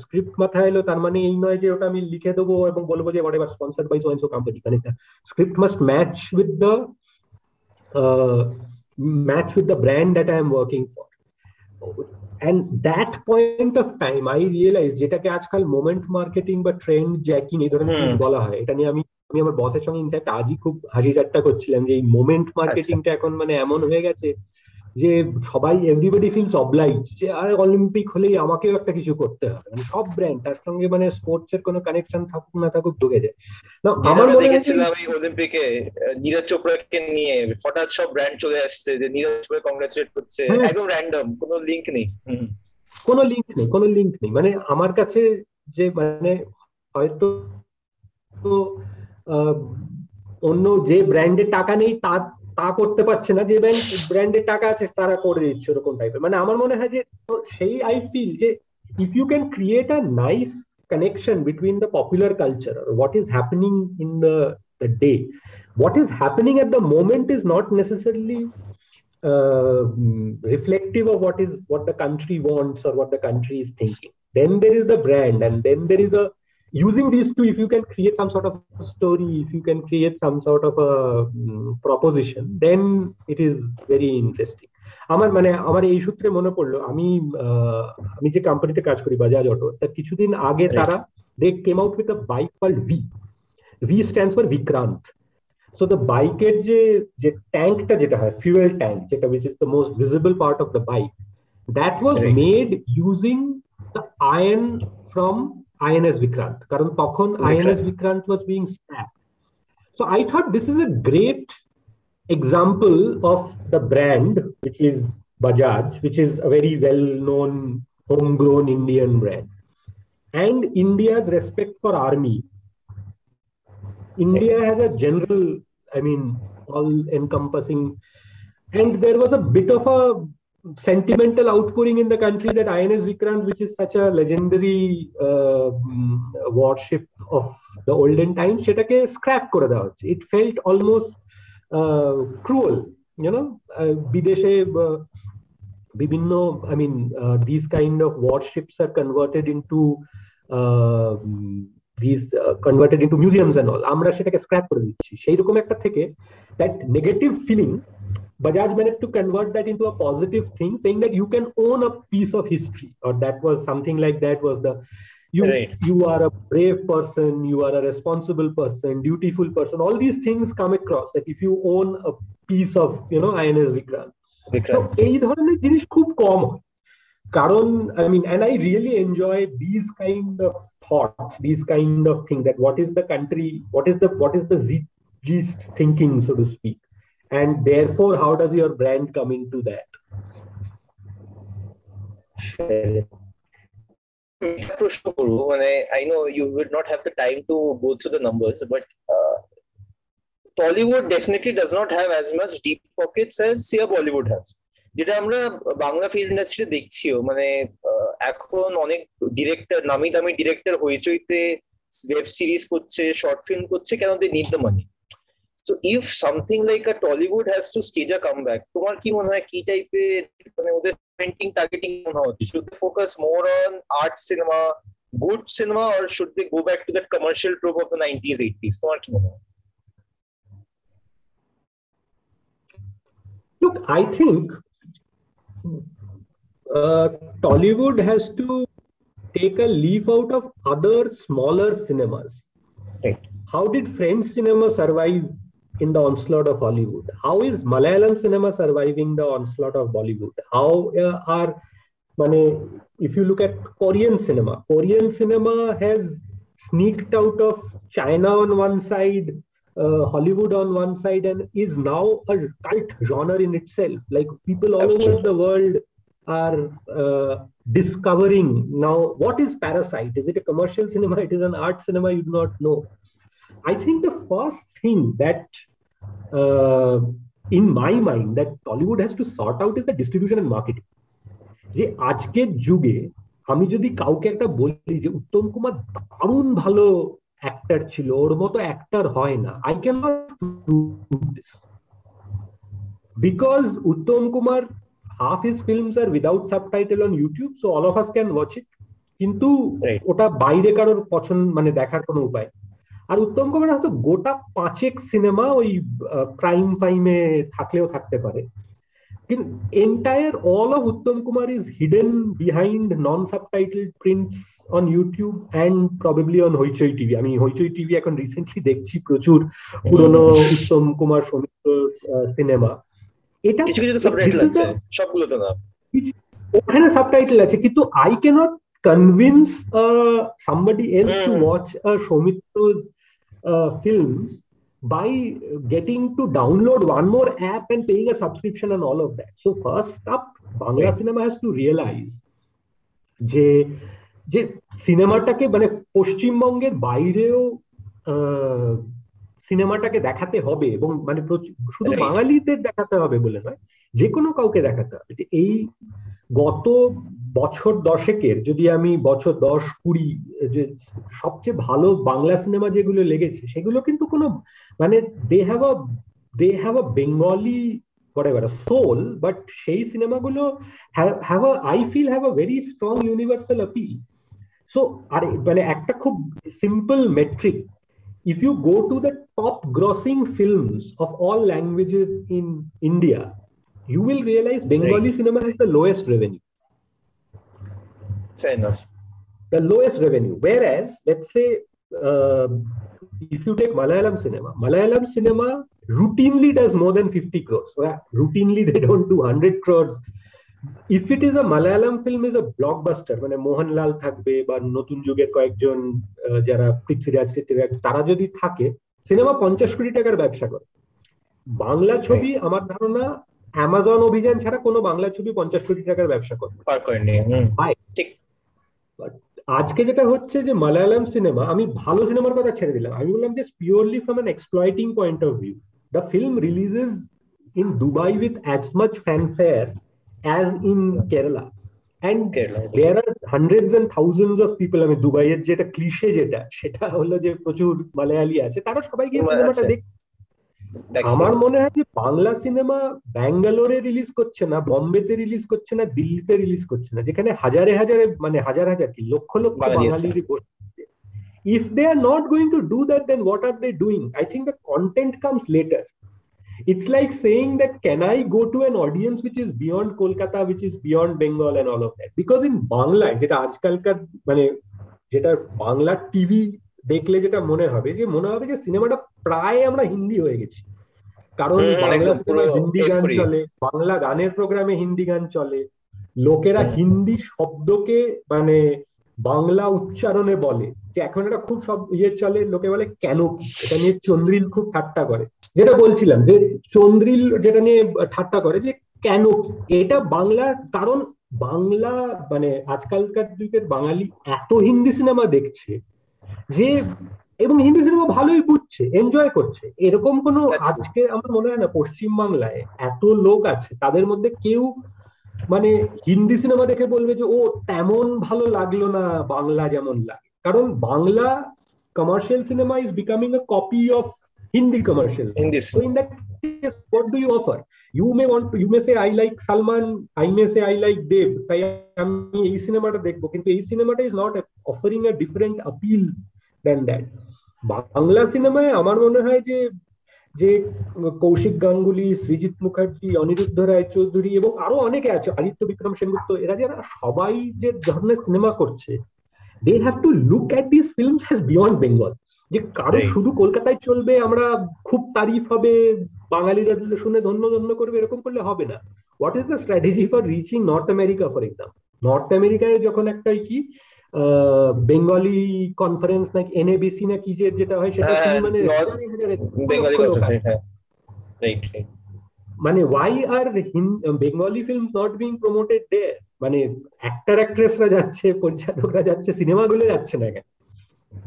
script মাথায় এলো তার মানে এই নয় যে ওটা আমি লিখে দেবো এবং বলব যে whatever sponsored by so so company মানে script must match with the match with the brand that I am working for and that point of time I realize যেটাকে আজকাল মোমেন্ট মার্কেটিং বা ট্রেন্ড জ্যাকিং এই ধরনের জিনিস বলা হয় এটা নিয়ে আমি আমি আমার বসের সঙ্গে ইনফ্যাক্ট আজই খুব হাসি ঠাট্টা করছিলাম যে এই মোমেন্ট মার্কেটিংটা এখন মানে এমন হয়ে গেছে যে সবাই এভরিবডি ফিলস অবলাইজ যে আর অলিম্পিক হলেই আমাকেও একটা কিছু করতে হবে। মানে সব ব্র্যান্ড তার সঙ্গে মানে স্পোর্টস এর কোনো কানেকশন থাকুক না থাকুক ঢুকে যায়। না আমার মনে দেখেছিলাম এই অলিম্পিকে নীরজ চোপড়াকে নিয়ে হঠাৎ সব ব্র্যান্ড চলে আসছে যে নীরজ চোপড়া কংগ্রাচুলেট করছে। একদম র্যান্ডম কোনো লিংক নেই। কোনো লিংক নেই কোনো লিংক নেই। মানে আমার কাছে যে মানে হয়তো অন্য যে ব্র্যান্ডের টাকা নেই তার তা করতে পারছে না যে ব্যাংক ব্র্যান্ডের টাকা আছে তারা করে দিচ্ছে ওরকম টাইপের মানে আমার মনে হয় যে সেই আই ফিল যে if you can create a nice connection between the popular culture or what is happening in the, the day what is happening at the moment is not necessarily uh, reflective of what is what the country wants or what the country is thinking then there is the brand and then there is a using these two if you can create some sort of story if you can create some sort of a um, proposition then it is very interesting. আমার মানে আমার এই সূত্রে মনে পড়ল আমি আমি যে কোম্পানিতে কাজ করি বাজাজ অটো তার কিছুদিন আগে তারা they came out with a bike called V V stands for Vikrant so the বাইকের যে যে ট্যাঙ্কটা যেটা হয় ফিউয়েল ট্যাঙ্ক যেটা which is the most visible part of the bike that was made using the iron from INS Vikrant. Karan Tokhon, INS Vikrant was being stacked. So I thought this is a great example of the brand, which is Bajaj, which is a very well known homegrown Indian brand, and India's respect for army. India has a general, I mean, all encompassing. And there was a bit of a sentimental outpouring in the country that INS Vikrant, which is such a legendary uh, warship of the olden times, সেটাকে scrap করে দেওয়া হচ্ছে it felt almost cruel you বিদেশে বিভিন্ন I mean this kind of warships are converted into uh, these uh, converted into museums and all আমরা সেটাকে scrap করে দিচ্ছি সেই রকম একটা থেকে that negative feeling Bajaj managed to convert that into a positive thing, saying that you can own a piece of history, or that was something like that was the you right. you are a brave person, you are a responsible person, dutiful person. All these things come across that if you own a piece of you know INS Vikrant. So এই ধরনের জিনিস খুব কম হয় কারণ I mean and I really enjoy these kind of thoughts, these kind of things that what is the country, what is the what is the Zist thinking, so to speak. and therefore how does your brand come into that? প্রশ্ন করব মানে I know you would not have the time to go through the numbers but Tollywood definitely does not have as much deep pockets as সিয়া বলিউড যেটা আমরা Bangla film ইন্ডাস্ট্রিতে দেখছিও মানে এখন অনেক director নামি দামি ডিরেক্টর হইচইতে ওয়েব সিরিজ করছে শর্ট ফিল্ম করছে কেন they need the money So if something like a Tollywood has to stage a come back তোমার কি মনে হয় কি টাইপের মানে ওদের segmenting targeting should they focus more on art cinema good cinema or should they go back to that commercial trope of the 90s 80s তোমার কি মনে হয় Look, I think uh, Tollywood has to take a leaf out of other smaller cinemas. Right. How did French cinema survive in the onslaught of Hollywood? How is Malayalam cinema surviving the onslaught of Bollywood? How uh, are, mane, if you look at Korean cinema, Korean cinema has sneaked out of China on one side, uh, Hollywood on one side, and is now a cult genre in itself. Like people all over the world are uh, discovering now what is Parasite? Is it a commercial cinema? It is an art cinema? You do not know. I think the first thing that uh, in my mind that Tollywood has to sort out is the distribution and marketing. যে আজকে যুগে আমি যদি কাউকে একটা বলি যে উত্তম কুমার দারুণ ভালো অ্যাক্টার ছিল ওর মতো অ্যাক্টার হয় না I can because Uttam Kumar half his film are without subtitle on YouTube so all of us can watch it কিন্তু ওটা বাইরে কারোর পছন্দ মানে দেখার কোনো উপায় আর উত্তম কুমার হয়তো গোটা পাঁচেক সিনেমা ওই ক্রাইম ফাইমে থাকলেও থাকতে পারে। কিন্তু entire all of Uttam Kumar is hidden behind non subtitle prints on YouTube and probably on Hoichoi TV আমি হইচই টিভি এখন রিসেন্টলি দেখছি প্রচুর পুরনো উত্তম কুমার সৌমিত্র সিনেমা। এটা কিছু কিছু সাবটাইটেল আছে সবগুলোতে না। ওখানে সাবটাইটেল আছে কিন্তু I can't convince somebody else to Hmm. Watch Soumitra's uh, films by getting to download one more app and paying a subscription and all of that. So first up, Bangla Right. cinema has to realize যে যে সিনেমাটাকে মানে পশ্চিমবঙ্গের বাইরেও সিনেমাটাকে দেখাতে হবে এবং মানে শুধু বাঙালিদের দেখাতে হবে বলে নয় যে কোনো কাউকে দেখাতে হবে যে এই গত বছর দশেকের যদি আমি বছর দশ কুড়ি, যে সবচেয়ে ভালো বাংলা সিনেমা যেগুলো লেগেছে, সেগুলো কিন্তু কোনো মানে they have a they have a Bengali soul but সেই সিনেমাগুলো have a I feel have a very strong universal appeal so আরে মানে একটা খুব simple metric if you go to the top grossing films of all languages in India you will realize Bengali cinema has the lowest revenue fair enough the lowest revenue. Whereas, let's say, uh, if you take Malayalam cinema, Malayalam cinema routinely does more than 50 crores. Well, routinely, they don't do 100 crores. If it is a Malayalam film is a blockbuster, মানে মোহনলাল থাকবে বা নতুন যুগের কয়েকজন আহ, যারা পৃথ্বীরাজ পৃথ্বীরাজ তারা যদি থাকে সিনেমা পঞ্চাশ কোটি টাকার ব্যবসা করে বাংলা ছবি আমার ধারণা অ্যামাজন অভিযান ছাড়া কোনো বাংলা ছবি পঞ্চাশ কোটি টাকার ব্যবসা করে পার করেনি হুম। আজকে যেটা হচ্ছে যে মালায়ালাম সিনেমা আমি ভালো সিনেমার কথা ছেড়ে দিলাম। আমি বললাম যে purely from an exploiting point of view the film releases in Dubai with as much fanfare as in Kerala and there are hundreds and thousands of people আমি দুবাইয়ের যেটা ক্লিশে যেটা সেটা হলো যে প্রচুর মালায়ালি আছে তারা সবাই গিয়ে সিনেমাটা দেখ দেখি। আমার মনে হয় যে বাংলা সিনেমা ব্যাঙ্গালোরে রিলিজ করছে না বম্বেতে রিলিজ করছে না দিল্লিতে রিলিজ করছে না যেখানে হাজারে হাজারে মানে হাজার হাজার কি লক্ষ লক্ষ বাঙালি if they are not going to do that then what are they doing I think the content comes later it's like saying that can i go to an audience which is beyond kolkata which is beyond bengal and all of that? Because in Bangla যেটা আজকালকার মানে যেটা Bangla TV দেখলে যেটা মনে হবে যে মনে হবে যে সিনেমাটা প্রায় আমরা হিন্দি হয়ে গেছি। কারণ বাংলা একদম সিনেমা পুরো হিন্দি গান চলে বাংলা গানের প্রোগ্রামে হিন্দি গান চলে। লোকেরা হিন্দি শব্দকে মানে বাংলা উচ্চারণে বলে। যে এখন এটা খুব সব ইয়ে চলে লোকে বলে কেন? এটা নিয়ে চন্দ্রিল খুব ঠাট্টা করে। যেটা বলছিলাম যে চন্দ্রিল যেটা নিয়ে ঠাট্টা করে যে কেন? এটা বাংলার কারণ বাংলা মানে আজকালকার যুগের বাঙালি এত হিন্দি সিনেমা দেখছে যে এবং হিন্দি সিনেমা ভালোই বুঝছে এনজয় করছে। এরকম কোনো আচ্ছা। আজকে আমার মনে হয় না পশ্চিম বাংলায় এত লোক আছে তাদের মধ্যে কেউ মানে হিন্দি সিনেমা দেখে বলবে যে ও তেমন ভালো লাগল না বাংলা যেমন লাগে। কারণ Bangla commercial cinema is becoming a copy of Hindi commercial in that case, what do you offer? You may want to, you may say I like Salman, I may say I তাই আমি এই সিনেমাটা দেখব। কিন্তু এই সিনেমাটা is not offering a different appeal than that Bangla সিনেমায় আমার মনে হয় যে যে কৌশিক গাঙ্গুলি সৃজিৎ মুখার্জি অনিরুদ্ধ রায় চৌধুরী এবং আরও অনেকে আছে আদিত্য বিক্রম সেনগুপ্ত এরা যারা সবাই যে ধরনের সিনেমা করছে they have to look at this films has beyond Bengal যে কারও শুধু কলকাতায় চলবে আমরা খুব তারিফ হবে বাঙালিরা শুনে ধন্য ধন্য করবে এরকম করলে হবে না। What is the strategy for reaching North America for example North আমেরিকায় যখন একটা কি বেঙ্গলি কনফারেন্স নাকি এনএবিসি না কি যে যেটা হয় সেটা হ্যাঁ, মানে বেঙ্গলি। হ্যাঁ মানে why are Bengali film not being promoted day মানে অ্যাক্টর অ্যাক্ট্রেসরা যাচ্ছে পরিচালকরা যাচ্ছে সিনেমাগুলো যাচ্ছে না কেন?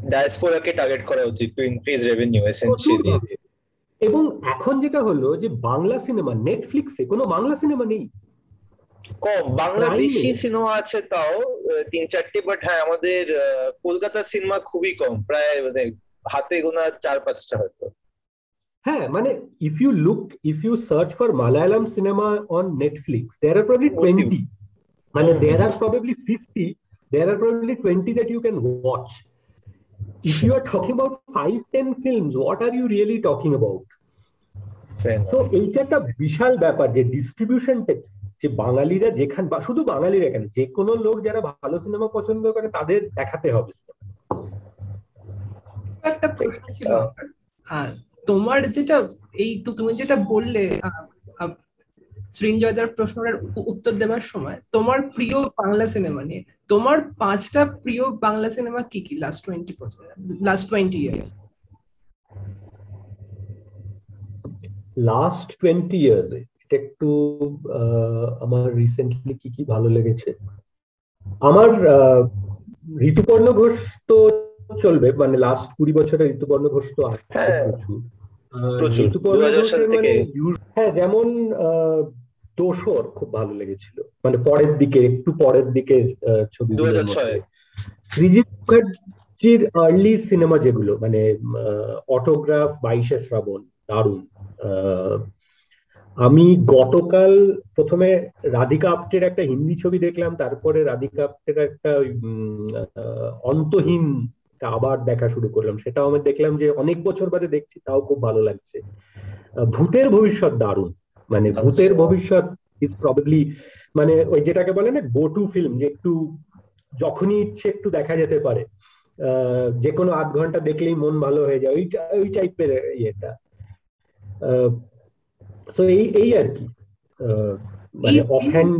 ডায়াসপোরাকে টার্গেট করা উচিত টু ইনক্রিজ রেভিনিউ এসেনশিয়ালি এবং এখন যেটা হলো যে বাংলা সিনেমা নেটফ্লিক্সে কোনো বাংলা সিনেমা নেই। কম বাংলা বেশি সিনেমা আছে তাও তিন চারটে বাট হ্যাঁ আমাদের কলকাতার সিনেমা খুবই কম প্রায় মানে হাতে গোনা চার পাঁচটা হয়তো। হ্যাঁ মানে if you look if you search for Malayalam cinema on Netflix there are probably twenty মানে there are probably fifty there are probably twenty that you can watch if you are talking about five ten films what are you really talking about Fair so এইটা একটা বিশাল ব্যাপার যে ডিস্ট্রিবিউশনটা যে বাঙালিরা যেখান বা শুধু বাঙালিরা কেন যে কোনো লোক যারা ভালো সিনেমা পছন্দ করে তাদের দেখাতে হবে। একটা প্রশ্ন ছিল। তোমার যেটা এই তো তুমি যেটা বললে সৃঞ্জয়দার প্রশ্নের উত্তর দেওয়ার সময় তোমার প্রিয় বাংলা সিনেমা নিয়ে তোমার পাঁচটা প্রিয় বাংলা সিনেমা কি কি last twenty last twenty years last twenty years এটা একটু আহ, আমার রিসেন্টলি কি কি ভালো লেগেছে? আমার আহ, ঋতুপর্ণ ঘোষ তো চলবে মানে লাস্ট কুড়ি বছরে ঋতুপর্ণ ঘোষ তো আছে হ্যাঁ, প্রচুর। ঋতুপর্ণ 2000 সাল ঘোষের থেকে। মানে হ্যাঁ যেমন আহ, দোসর খুব ভালো লেগেছিল। মানে পরের দিকে একটু পরের দিকে ছবি 2006 সৃজিৎ মুখার্জির আর্লি সিনেমা যেগুলো মানে অটোগ্রাফ বাইশে শ্রাবণ দারুণ আহ, আমি গতকাল প্রথমে রাধিকা আপ্টের একটা হিন্দি ছবি দেখলাম তারপরে রাধিকা আপ্টের একটা অন্তহীন আবার দেখা শুরু করলাম। সেটাও আমি দেখলাম যে অনেক বছর বাদে দেখছি তাও খুব ভালো লাগছে। ভূতের ভবিষ্যৎ দারুণ। মানে ভূতের আচ্ছা। ভবিষ্যৎ ইজ প্রবাবলি মানে ওই যেটাকে বলে না গো টু ফিল্ম যে একটু যখনই ইচ্ছে একটু দেখা যেতে পারে। আহ, যে কোনো আধ ঘণ্টা দেখলেই মন ভালো হয়ে যায়। ওই ওই টাইপের ইয়েটা। তো এই এই আর কি মানে এই- অফ হ্যান্ড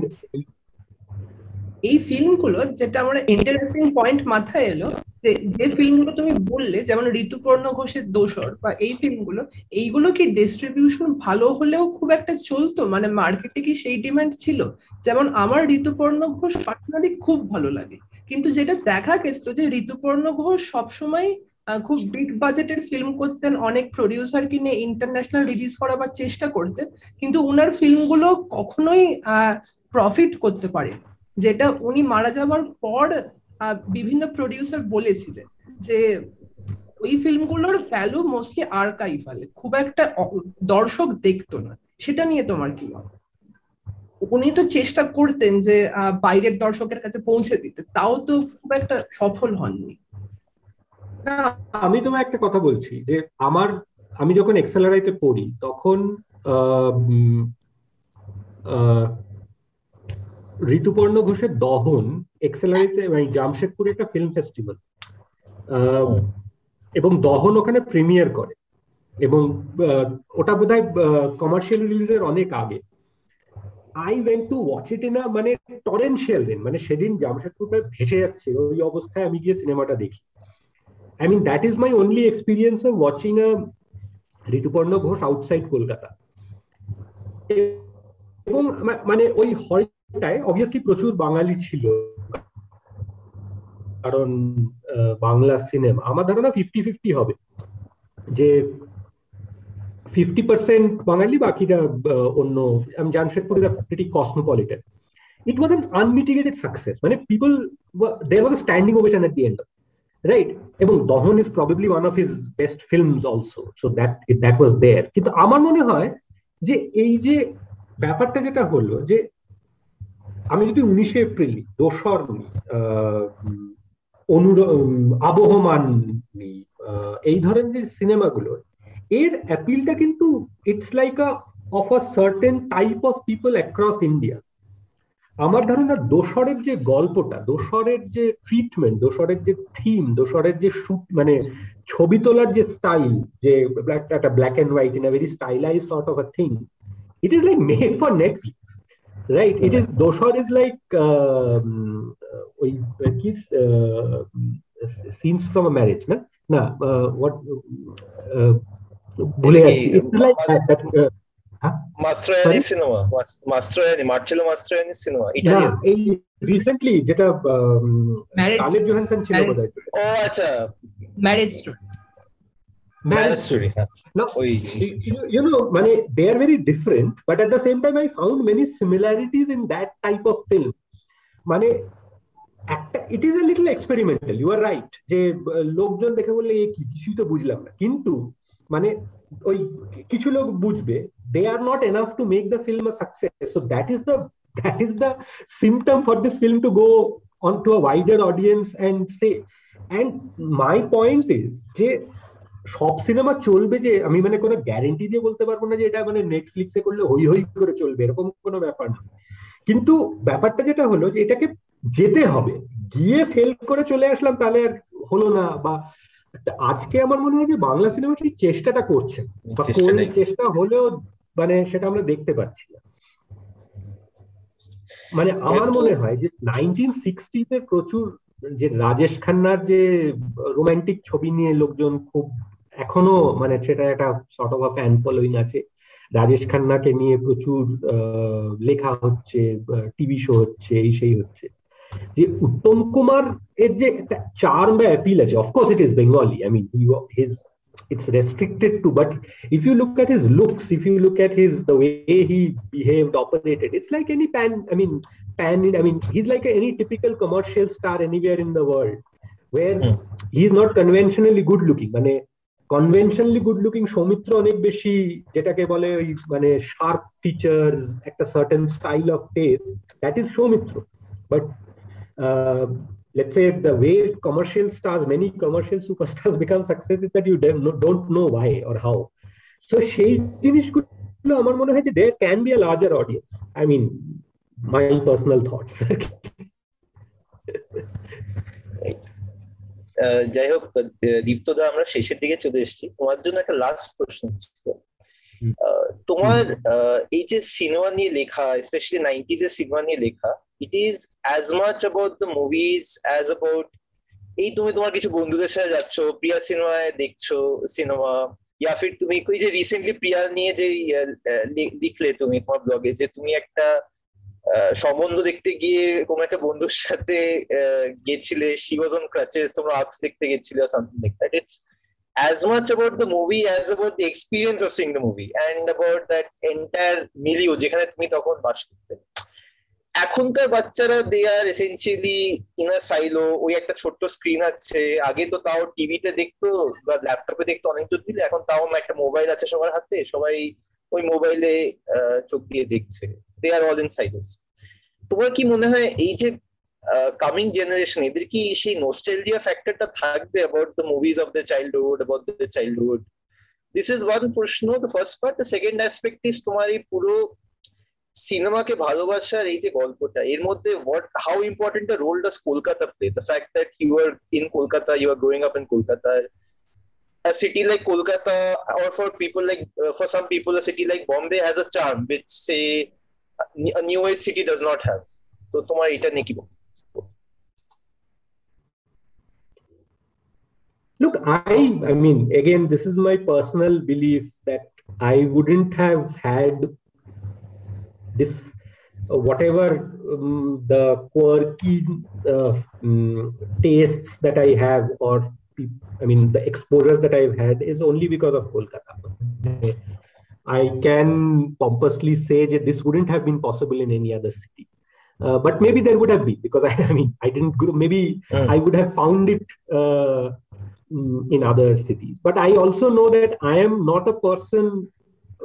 এই ফিল্মগুলো যেটা আমার ইন্টারেস্টিং পয়েন্ট মাথায় এলো যে যে ফিল্মগুলো তুমি বললে যেমন ঋতুপর্ণ ঘোষের দোসর বা এই ফিল্মগুলো এইগুলো কি ডিস্ট্রিবিউশন ভালো হলেও খুব একটা চলতো? মানে মার্কেটে কি সেই ডিমান্ড ছিল? যেমন আমার ঋতুপর্ণ ঘোষ পার্সোনালি খুব ভালো লাগে। কিন্তু যেটা দেখা গেছিল যে ঋতুপর্ণ ঘোষ সবসময় খুব বিগ বাজেটের ফিল্ম করতেন, অনেক প্রডিউসার কিনে ইন্টারন্যাশনাল রিলিজ করাবার চেষ্টা করতেন, কিন্তু উনার ফিল্মগুলো কখনোই প্রফিট করতে পারে যেটা উনি মারা যাবার পর বিভিন্ন প্রডিউসার বলেছিলেন যে, ওই ফিল্মগুলোর ভ্যালু মোস্টলি আর্কাইভাল খুব একটা দর্শক দেখতো না। সেটা নিয়ে তোমার কি মত? উনি তো চেষ্টা করতেন যে বাইরের দর্শকের কাছে পৌঁছে দিতে, তাও তো খুব একটা সফল হননি। আমি তোমায় একটা কথা বলছি যে আমার আমি যখন এক্সেলারাইতে পড়ি তখন আহ, আহ, ঋতুপর্ণ ঘোষের দহন এক্সেলারাইতে মানে জামশেদপুরে একটা ফিল্ম ফেস্টিভ্যাল এবং দহন ওখানে প্রিমিয়ার করে এবং ওটা বোধহয় কমার্শিয়াল রিলিজের অনেক আগে। I went to watch it in মানে টরেনশিয়াল দিন মানে সেদিন জামশেদপুরটা ভেসে যাচ্ছে ওই অবস্থায় আমি গিয়ে সিনেমাটা দেখি। I mean, that is my only experience of watching a Rituparno Ghosh outside Kolkata এবং মানে ওই হলটায় অবভিয়াসলি প্রচুর বাঙালি ছিল। কারণ বাংলা সিনেমা আমার ধারণা ফিফটি ফিফটি হবে। যে ফিফটি পার্সেন্ট বাঙালি বাকিটা অন্য আমি Jamshedpur pretty cosmopolitan it was an unmitigated success মানে people there was standing ovation at the end right এবং Dahan is probably one of his best films also so that that was there কিন্তু আমার মনে হয় যে এই যে ব্যাপারটা যেটা হলো যে আমি যদি উনিশে এপ্রিল দোসর অনুর আবহমান এই ধরনের সিনেমাগুলো, এর অ্যাপিলটা কিন্তু it's like a of a certain type of people across India আমার ধারণা দোসরের যে গল্পটা দোসরের যে ট্রিটমেন্ট দোসরের যে থিম দোসরের যে শুট মানে ছবি তোলার যে স্টাইল যে একটা black and white in a very stylize sort of a thing it is like made for Netflix right it is Dosar is like ওই কি সিনস ফ্রম আ ম্যারেজ না? না হোয়াট ভুলে যাচ্ছি। It's like Mastroianni cinema Mastroianni Marcello Mastroianni cinema Italian. এই recently যেটা কালের Johansson ছিল বোধহয়। ও আচ্ছা। Marriage story marriage story No, you, you know, মানে they are very different, but at the same time, I found many similarities in that type of film. মানে একটা it is a little experimental you are right যে লোকজন দেখে বললে এ কি কিছুই তো বুঝলাম না। কিন্তু মানে ওই কিছু লোক বুঝবে they are not enough to make the film success so that is the that is the symptom for this film to go on to a wider audience and say and my point is যে সব cinema চলবে যে, আমি মানে কোনো guarantee দিয়ে বলতে পারব না যে এটা মানে নেটফ্লিক্সে করলে হই হই করে চলবে, এরকম কোনো ব্যাপার না। কিন্তু ব্যাপারটা যেটা হলো যে এটাকে যেতে হবে। গিয়ে ফেল করে চলে আসলাম তাহলে আর হলো না বা আজকে আমার মনে হয় যে বাংলা সিনেমা সেই চেষ্টাটা করছে চেষ্টা হলেও মানে সেটা আমরা দেখতে পাচ্ছি না। মানে আমার মনে হয় যে নাইনটিন সিক্সটিতে প্রচুর যে রাজেশ খান্নার যে রোমান্টিক ছবি নিয়ে লোকজন খুব এখনও মানে সেটা একটা শর্ট অফ ফ্যান ফলোইং আছে। রাজেশ খান্নাকে নিয়ে প্রচুর লেখা হচ্ছে টিভি শো হচ্ছে এই সেই হচ্ছে। যে উত্তম কুমার এর যে একটা চার্ম বা অ্যাপিল আছে of course it is Bengali I mean his it's restricted to but if you look at his looks if you look at his the way he behaved operated it's like any pan i mean pan i mean he's like any typical commercial star anywhere in the world where mm. he's not conventionally good looking মানে conventionally good looking Soumitra অনেক বেশি যেটাকে বলে ওই মানে sharp features একটা certain style of face that is Soumitra but let's say the way commercial stars many commercial superstars become success is that you don't know why or how so সেই জিনিসগুলো আমার মনে হয় যে there can be a larger audience i mean my personal thoughts যাই হোক দীপ্তদা আমরা শেষের দিকে চলে এসেছি তোমার জন্য একটা লাস্ট প্রশ্ন ছিল তোমার এই যে সিনেমা নিয়ে লেখা স্পেশালি নাইনটিজ এর সিনেমা নিয়ে লেখা it is as much about the movies as about এই তুমি তোমার কিছু বন্ধুদের সাথে যাচ্ছ প্রিয়া সিনেমায় দেখছ সিনেমা, ইয়া ফির তুমি ওই যে রিসেন্টলি প্রিয়া নিয়ে যে লিখলে তুমি তোমার ব্লগে যে তুমি একটা সম্বন্ধ দেখতে গিয়ে কোন একটা বন্ধুর সাথে গেছিলে শি ওয়াজ অন ক্রাচেস তোমরা আর্টস দেখতে গেছিলে something like that it's as much about the movie as about the experience of seeing the movie and about that entire milieu যেখানে তুমি তখন বাস করতে। এখনকার বাচ্চারা they are essentially in silo ওই একটা ছোট্ট স্ক্রিন আছে। আগে তো তাও টিভিতে দেখতো বা ল্যাপটপে দেখতো অনেক দিলে এখন তাও একটা মোবাইল আছে সবার হাতে। সবাই ওই মোবাইলে চোখ দিয়ে দেখছে। They are all in silos তোমার কি মনে হয় এই যে কামিং জেনারেশন এদের কি সেই নোস্টেলজিয়া ফ্যাক্টরটা থাকবে about the movies of the childhood about the childhood this is one প্রশ্ন the first part the second aspect is তোমার এই পুরো সিনেমাকে ভালোবাসার এই যে গল্পটা এর মধ্যে what how important a role does Kolkata play the fact that you are in Kolkata you are growing up in Kolkata a city like Kolkata, or for people like uh, for some people, a city like Bombay has a charm which say a new age city does not have. তো তোমার এটা নিয়ে কি Look, I I mean, again, this is my personal belief that I wouldn't have had this uh, whatever um, the quirky uh, um, tastes that I have or I mean, the exposures that I've had is only because of Kolkata. I can pompously say that this wouldn't have been possible in any other city. Uh, but maybe there would have been because I, I mean I didn't go, maybe Mm. I would have found it uh, mm, in other cities. But I also know that I am not a person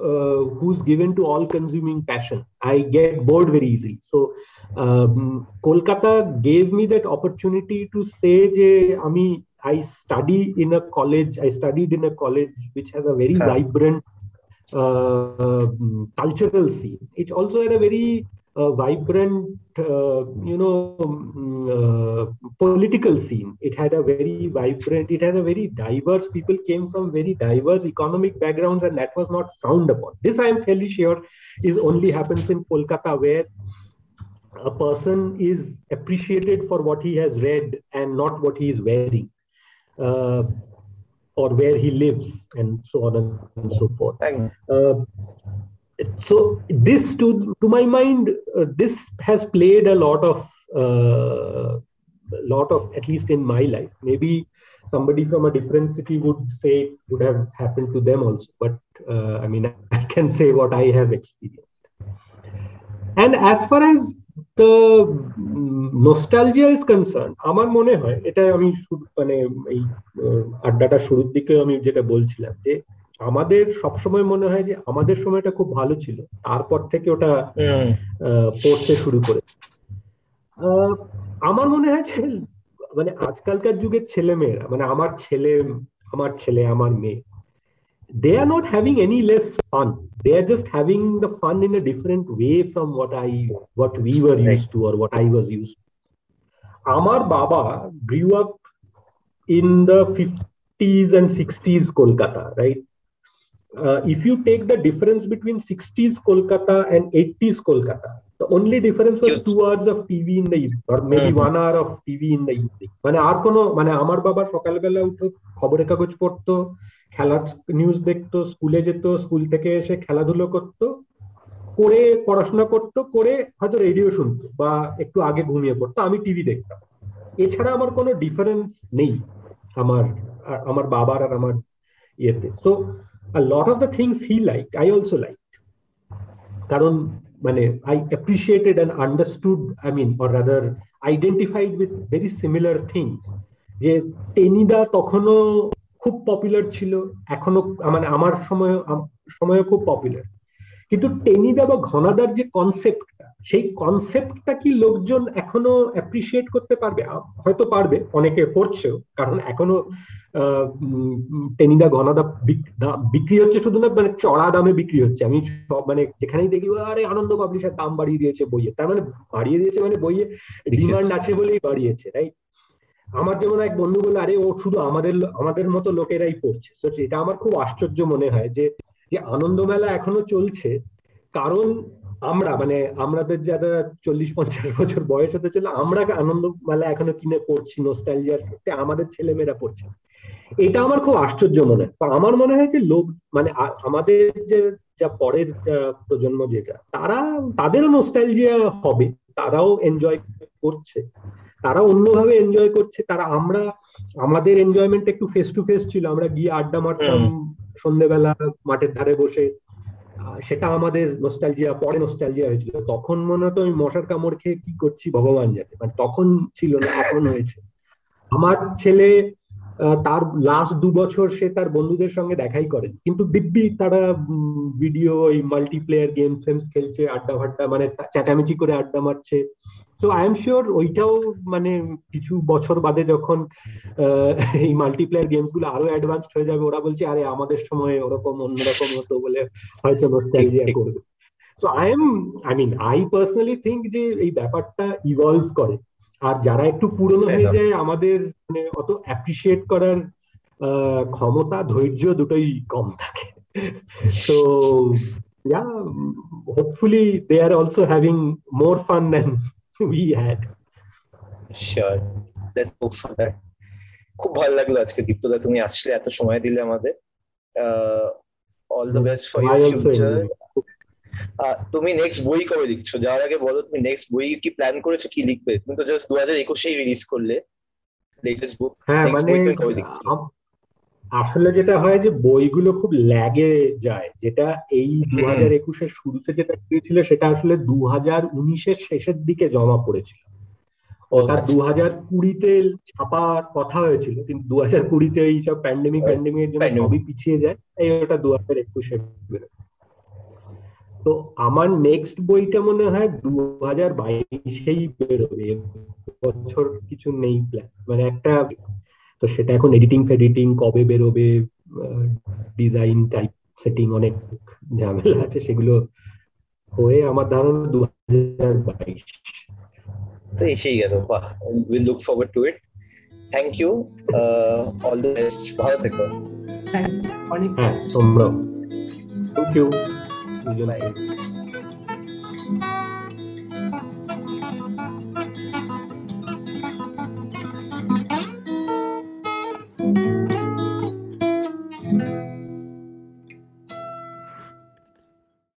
uh, who's given to all-consuming passion. I get bored very easily. So um, Kolkata gave me that opportunity to say, je, Ami, I study in a college. I studied in a college which has a very vibrant uh, cultural scene. It also had a very a vibrant, uh, you know, mm, uh, political scene. It had a very vibrant, it had a very diverse, people came from very diverse economic backgrounds and that was not frowned upon. This I am fairly sure is only happens in Kolkata where a person is appreciated for what he has read and not what he is wearing. Uh, or where he lives and so on and so forth. Uh, so this to to my mind uh, this has played a lot of uh, lot of at least in my life maybe somebody from a different city would say it would have happened to them also but uh, i mean i can say what i have experienced and as far as the mm, nostalgia is concerned আমার মনে হয় এটা আমি শুরু- মানে এই আহ, আড্ডাটা শুরুর দিকে আমি যেটা বলছিলাম যে আমাদের সবসময় মনে হয় যে আমাদের সময়টা খুব ভালো ছিল। তারপর থেকে ওটা পড়তে শুরু করে আমার মনে হয় মানে আজকালকার যুগের ছেলে মেয়েরা মানে আমার ছেলে আমার ছেলে আমার মেয়ে they are not having any less fun they are just having the fun in a different way from what I what we were use to R what I was use আমার বাবা grew up in the fifties and sixties Kolkata right uh, if you take the difference between 60s Kolkata and 80s Kolkata, the only difference was Huge. two hours of TV in the evening, or maybe Mhm. one hour of TV in the evening. মানে আর কোনো মানে আমার বাবা সকালবেলা উঠে খবরের কাগজ পড়তো খেলার নিউজ দেখতো স্কুলে যেত স্কুল থেকে এসে খেলাধুলো করতো করে পড়াশোনা করতো করে হয়তো রেডিও শুনতো বা একটু আগে ঘুমিয়ে পড়তো আমি টিভি দেখতাম এছাড়া আমার কোনো ডিফারেন্স নেই আমার আমার বাবার আর আমার ইয়েতে so a lot of the things he liked, I also liked. কারণ মানে I appreciated and understood, I mean, or rather identified with very similar things. যে টেনিদা তখনও খুব পপুলার ছিল এখনও মানে আমার সময় সময় খুব পপুলার কিন্তু টেনিদা বা ঘনাদার যে কনসেপ্টটা সেই কনসেপ্টটা কি লোকজন এখনও অ্যাপ্রিসিয়েট করতে পারবে? হয়তো পারবে অনেকে করছেও কারণ এখনও টেনিদা ঘনাদা বিক- দা- বিক্রি হচ্ছে শুধু না মানে চড়া দামে বিক্রি হচ্ছে। আমি সব মানে যেখানেই দেখি আরে আনন্দ পাবলিশার দাম বাড়িয়ে দিয়েছে বইয়ে। তার মানে বাড়িয়ে দিয়েছে মানে বইয়ে ডিমান্ড আছে বলেই বাড়িয়েছে রাইট আমার যেমন এক বন্ধু বলে আরে ও শুধু আমাদের আমাদের মতো লোকেরাই পড়ছে। তো এটা আমার খুব আশ্চর্য মনে হয় যে যে আনন্দ মেলা এখনও চলছে কারণ আমরা মানে আমাদের যারা চল্লিশ পঞ্চাশ বছর বয়স হতে চলে আমরা আনন্দ মেলা এখনও কিনে পড়ছি নোস্টালজিয়ার সত্যি আমাদের ছেলেমেয়েরা পড়ছে এটা আমার খুব আশ্চর্য মনে হয়। আমার মনে হয় যে লোক মানে আমাদের যে যা পরের প্রজন্ম যেটা তারা তাদেরও নোস্টালজিয়া হবে তারাও এনজয় করছে তারা অন্যভাবে এনজয় করছে তারা আমরা আমাদের এনজয়মেন্ট একটু ফেস টু ফেস ছিল আমরা গিয়ে আড্ডা মারতাম সন্ধ্যেবেলা মাঠের ধারে বসে। সেটা আমাদের নোস্টালজিয়া পরে নোস্টালজিয়া হয়েছিল। তখন মনে হতো আমি মশার কামড় খেয়ে কি করছি, ভগবান জানে। মানে তখন ছিল না, এখন হয়েছে। আমার ছেলে তার লাস্ট দু বছর সে তার বন্ধুদের সঙ্গে দেখাই করে। কিন্তু দিব্যি তারা ভিডিও ওই মাল্টিপ্লেয়ার গেম ফেমস খেলছে আড্ডা ফাড্ডা মানে চেঁচামেচি করে আড্ডা মারছে। তো আই এম শিওর ওইটাও মানে কিছু বছর বাদে যখন এই মাল্টিপ্লেয়ার গেমসগুলো আরও অ্যাডভান্সড হয়ে যাবে ওরা বলছে আরে আমাদের সময় ওরকম অন্যরকম হতো বলে হয়তো নস্টালজিয়া করবে। So I am I mean I personally think যে এই ব্যাপারটা ইভলভ করে। আর যারা একটু পুরনো হয়ে যায় আমাদের মানে অত অ্যাপ্রিসিয়েট করার ক্ষমতা ধৈর্য দুটোই কম থাকে। তো yeah hopefully they are also having more fun than we had. Sure that খুব ফাদার খুব ভালো লাগল আজকে দীপ্তদা তুমি আসলে এত সময় দিলে আমাদের। All the best for your future তুমি নেক্সট বই কবে লিখছো? যাওয়ার আগে বলো তুমি নেক্সট বই কি প্ল্যান করেছ কি লিখবে? তুমি তো জাস্ট দু হাজার একুশেই রিলিজ করলে লেটেস্ট বুক হ্যাঁ মানে বই তুমি কবে লিখছো? আসলে যেটা হয় যে বইগুলো খুব ল্যাগে যায়। যেটা এই দু হাজার একুশের শুরুতে যেটা হয়েছিল সেটা আসলে দু হাজার উনিশের শেষের দিকে জমা পড়েছিল। ওটা আচ্ছা। দু হাজার কুড়িতে ছাপার কথা হয়েছিল কিন্তু দু হাজার কুড়িতে এই সব প্যান্ডেমিক প্যান্ডেমিক এর জন্য সবই পিছিয়ে যায় এই ওটা দু হাজার একুশে। তো আমার নেক্সট বইটা মনে হয় দু হাজার বাইশেই বেরোবে বছর কিছু নেই প্ল্যান মানে একটা তো সেটা এখন এডিটিং ফেডিটিং কবে বেরোবে ডিজাইন টাইপ সেটিং অনেক ঝামেলা আছে। সেগুলো হয়ে আমার ধারণা দু হাজার বাইশ। তো এসেই গেল। বাহ will look forward to it thank you all the best ভালো থেকো। থ্যাংকস অনেক হ্যাঁ তোমরাও। থ্যাংক ইউ দুজন Bye.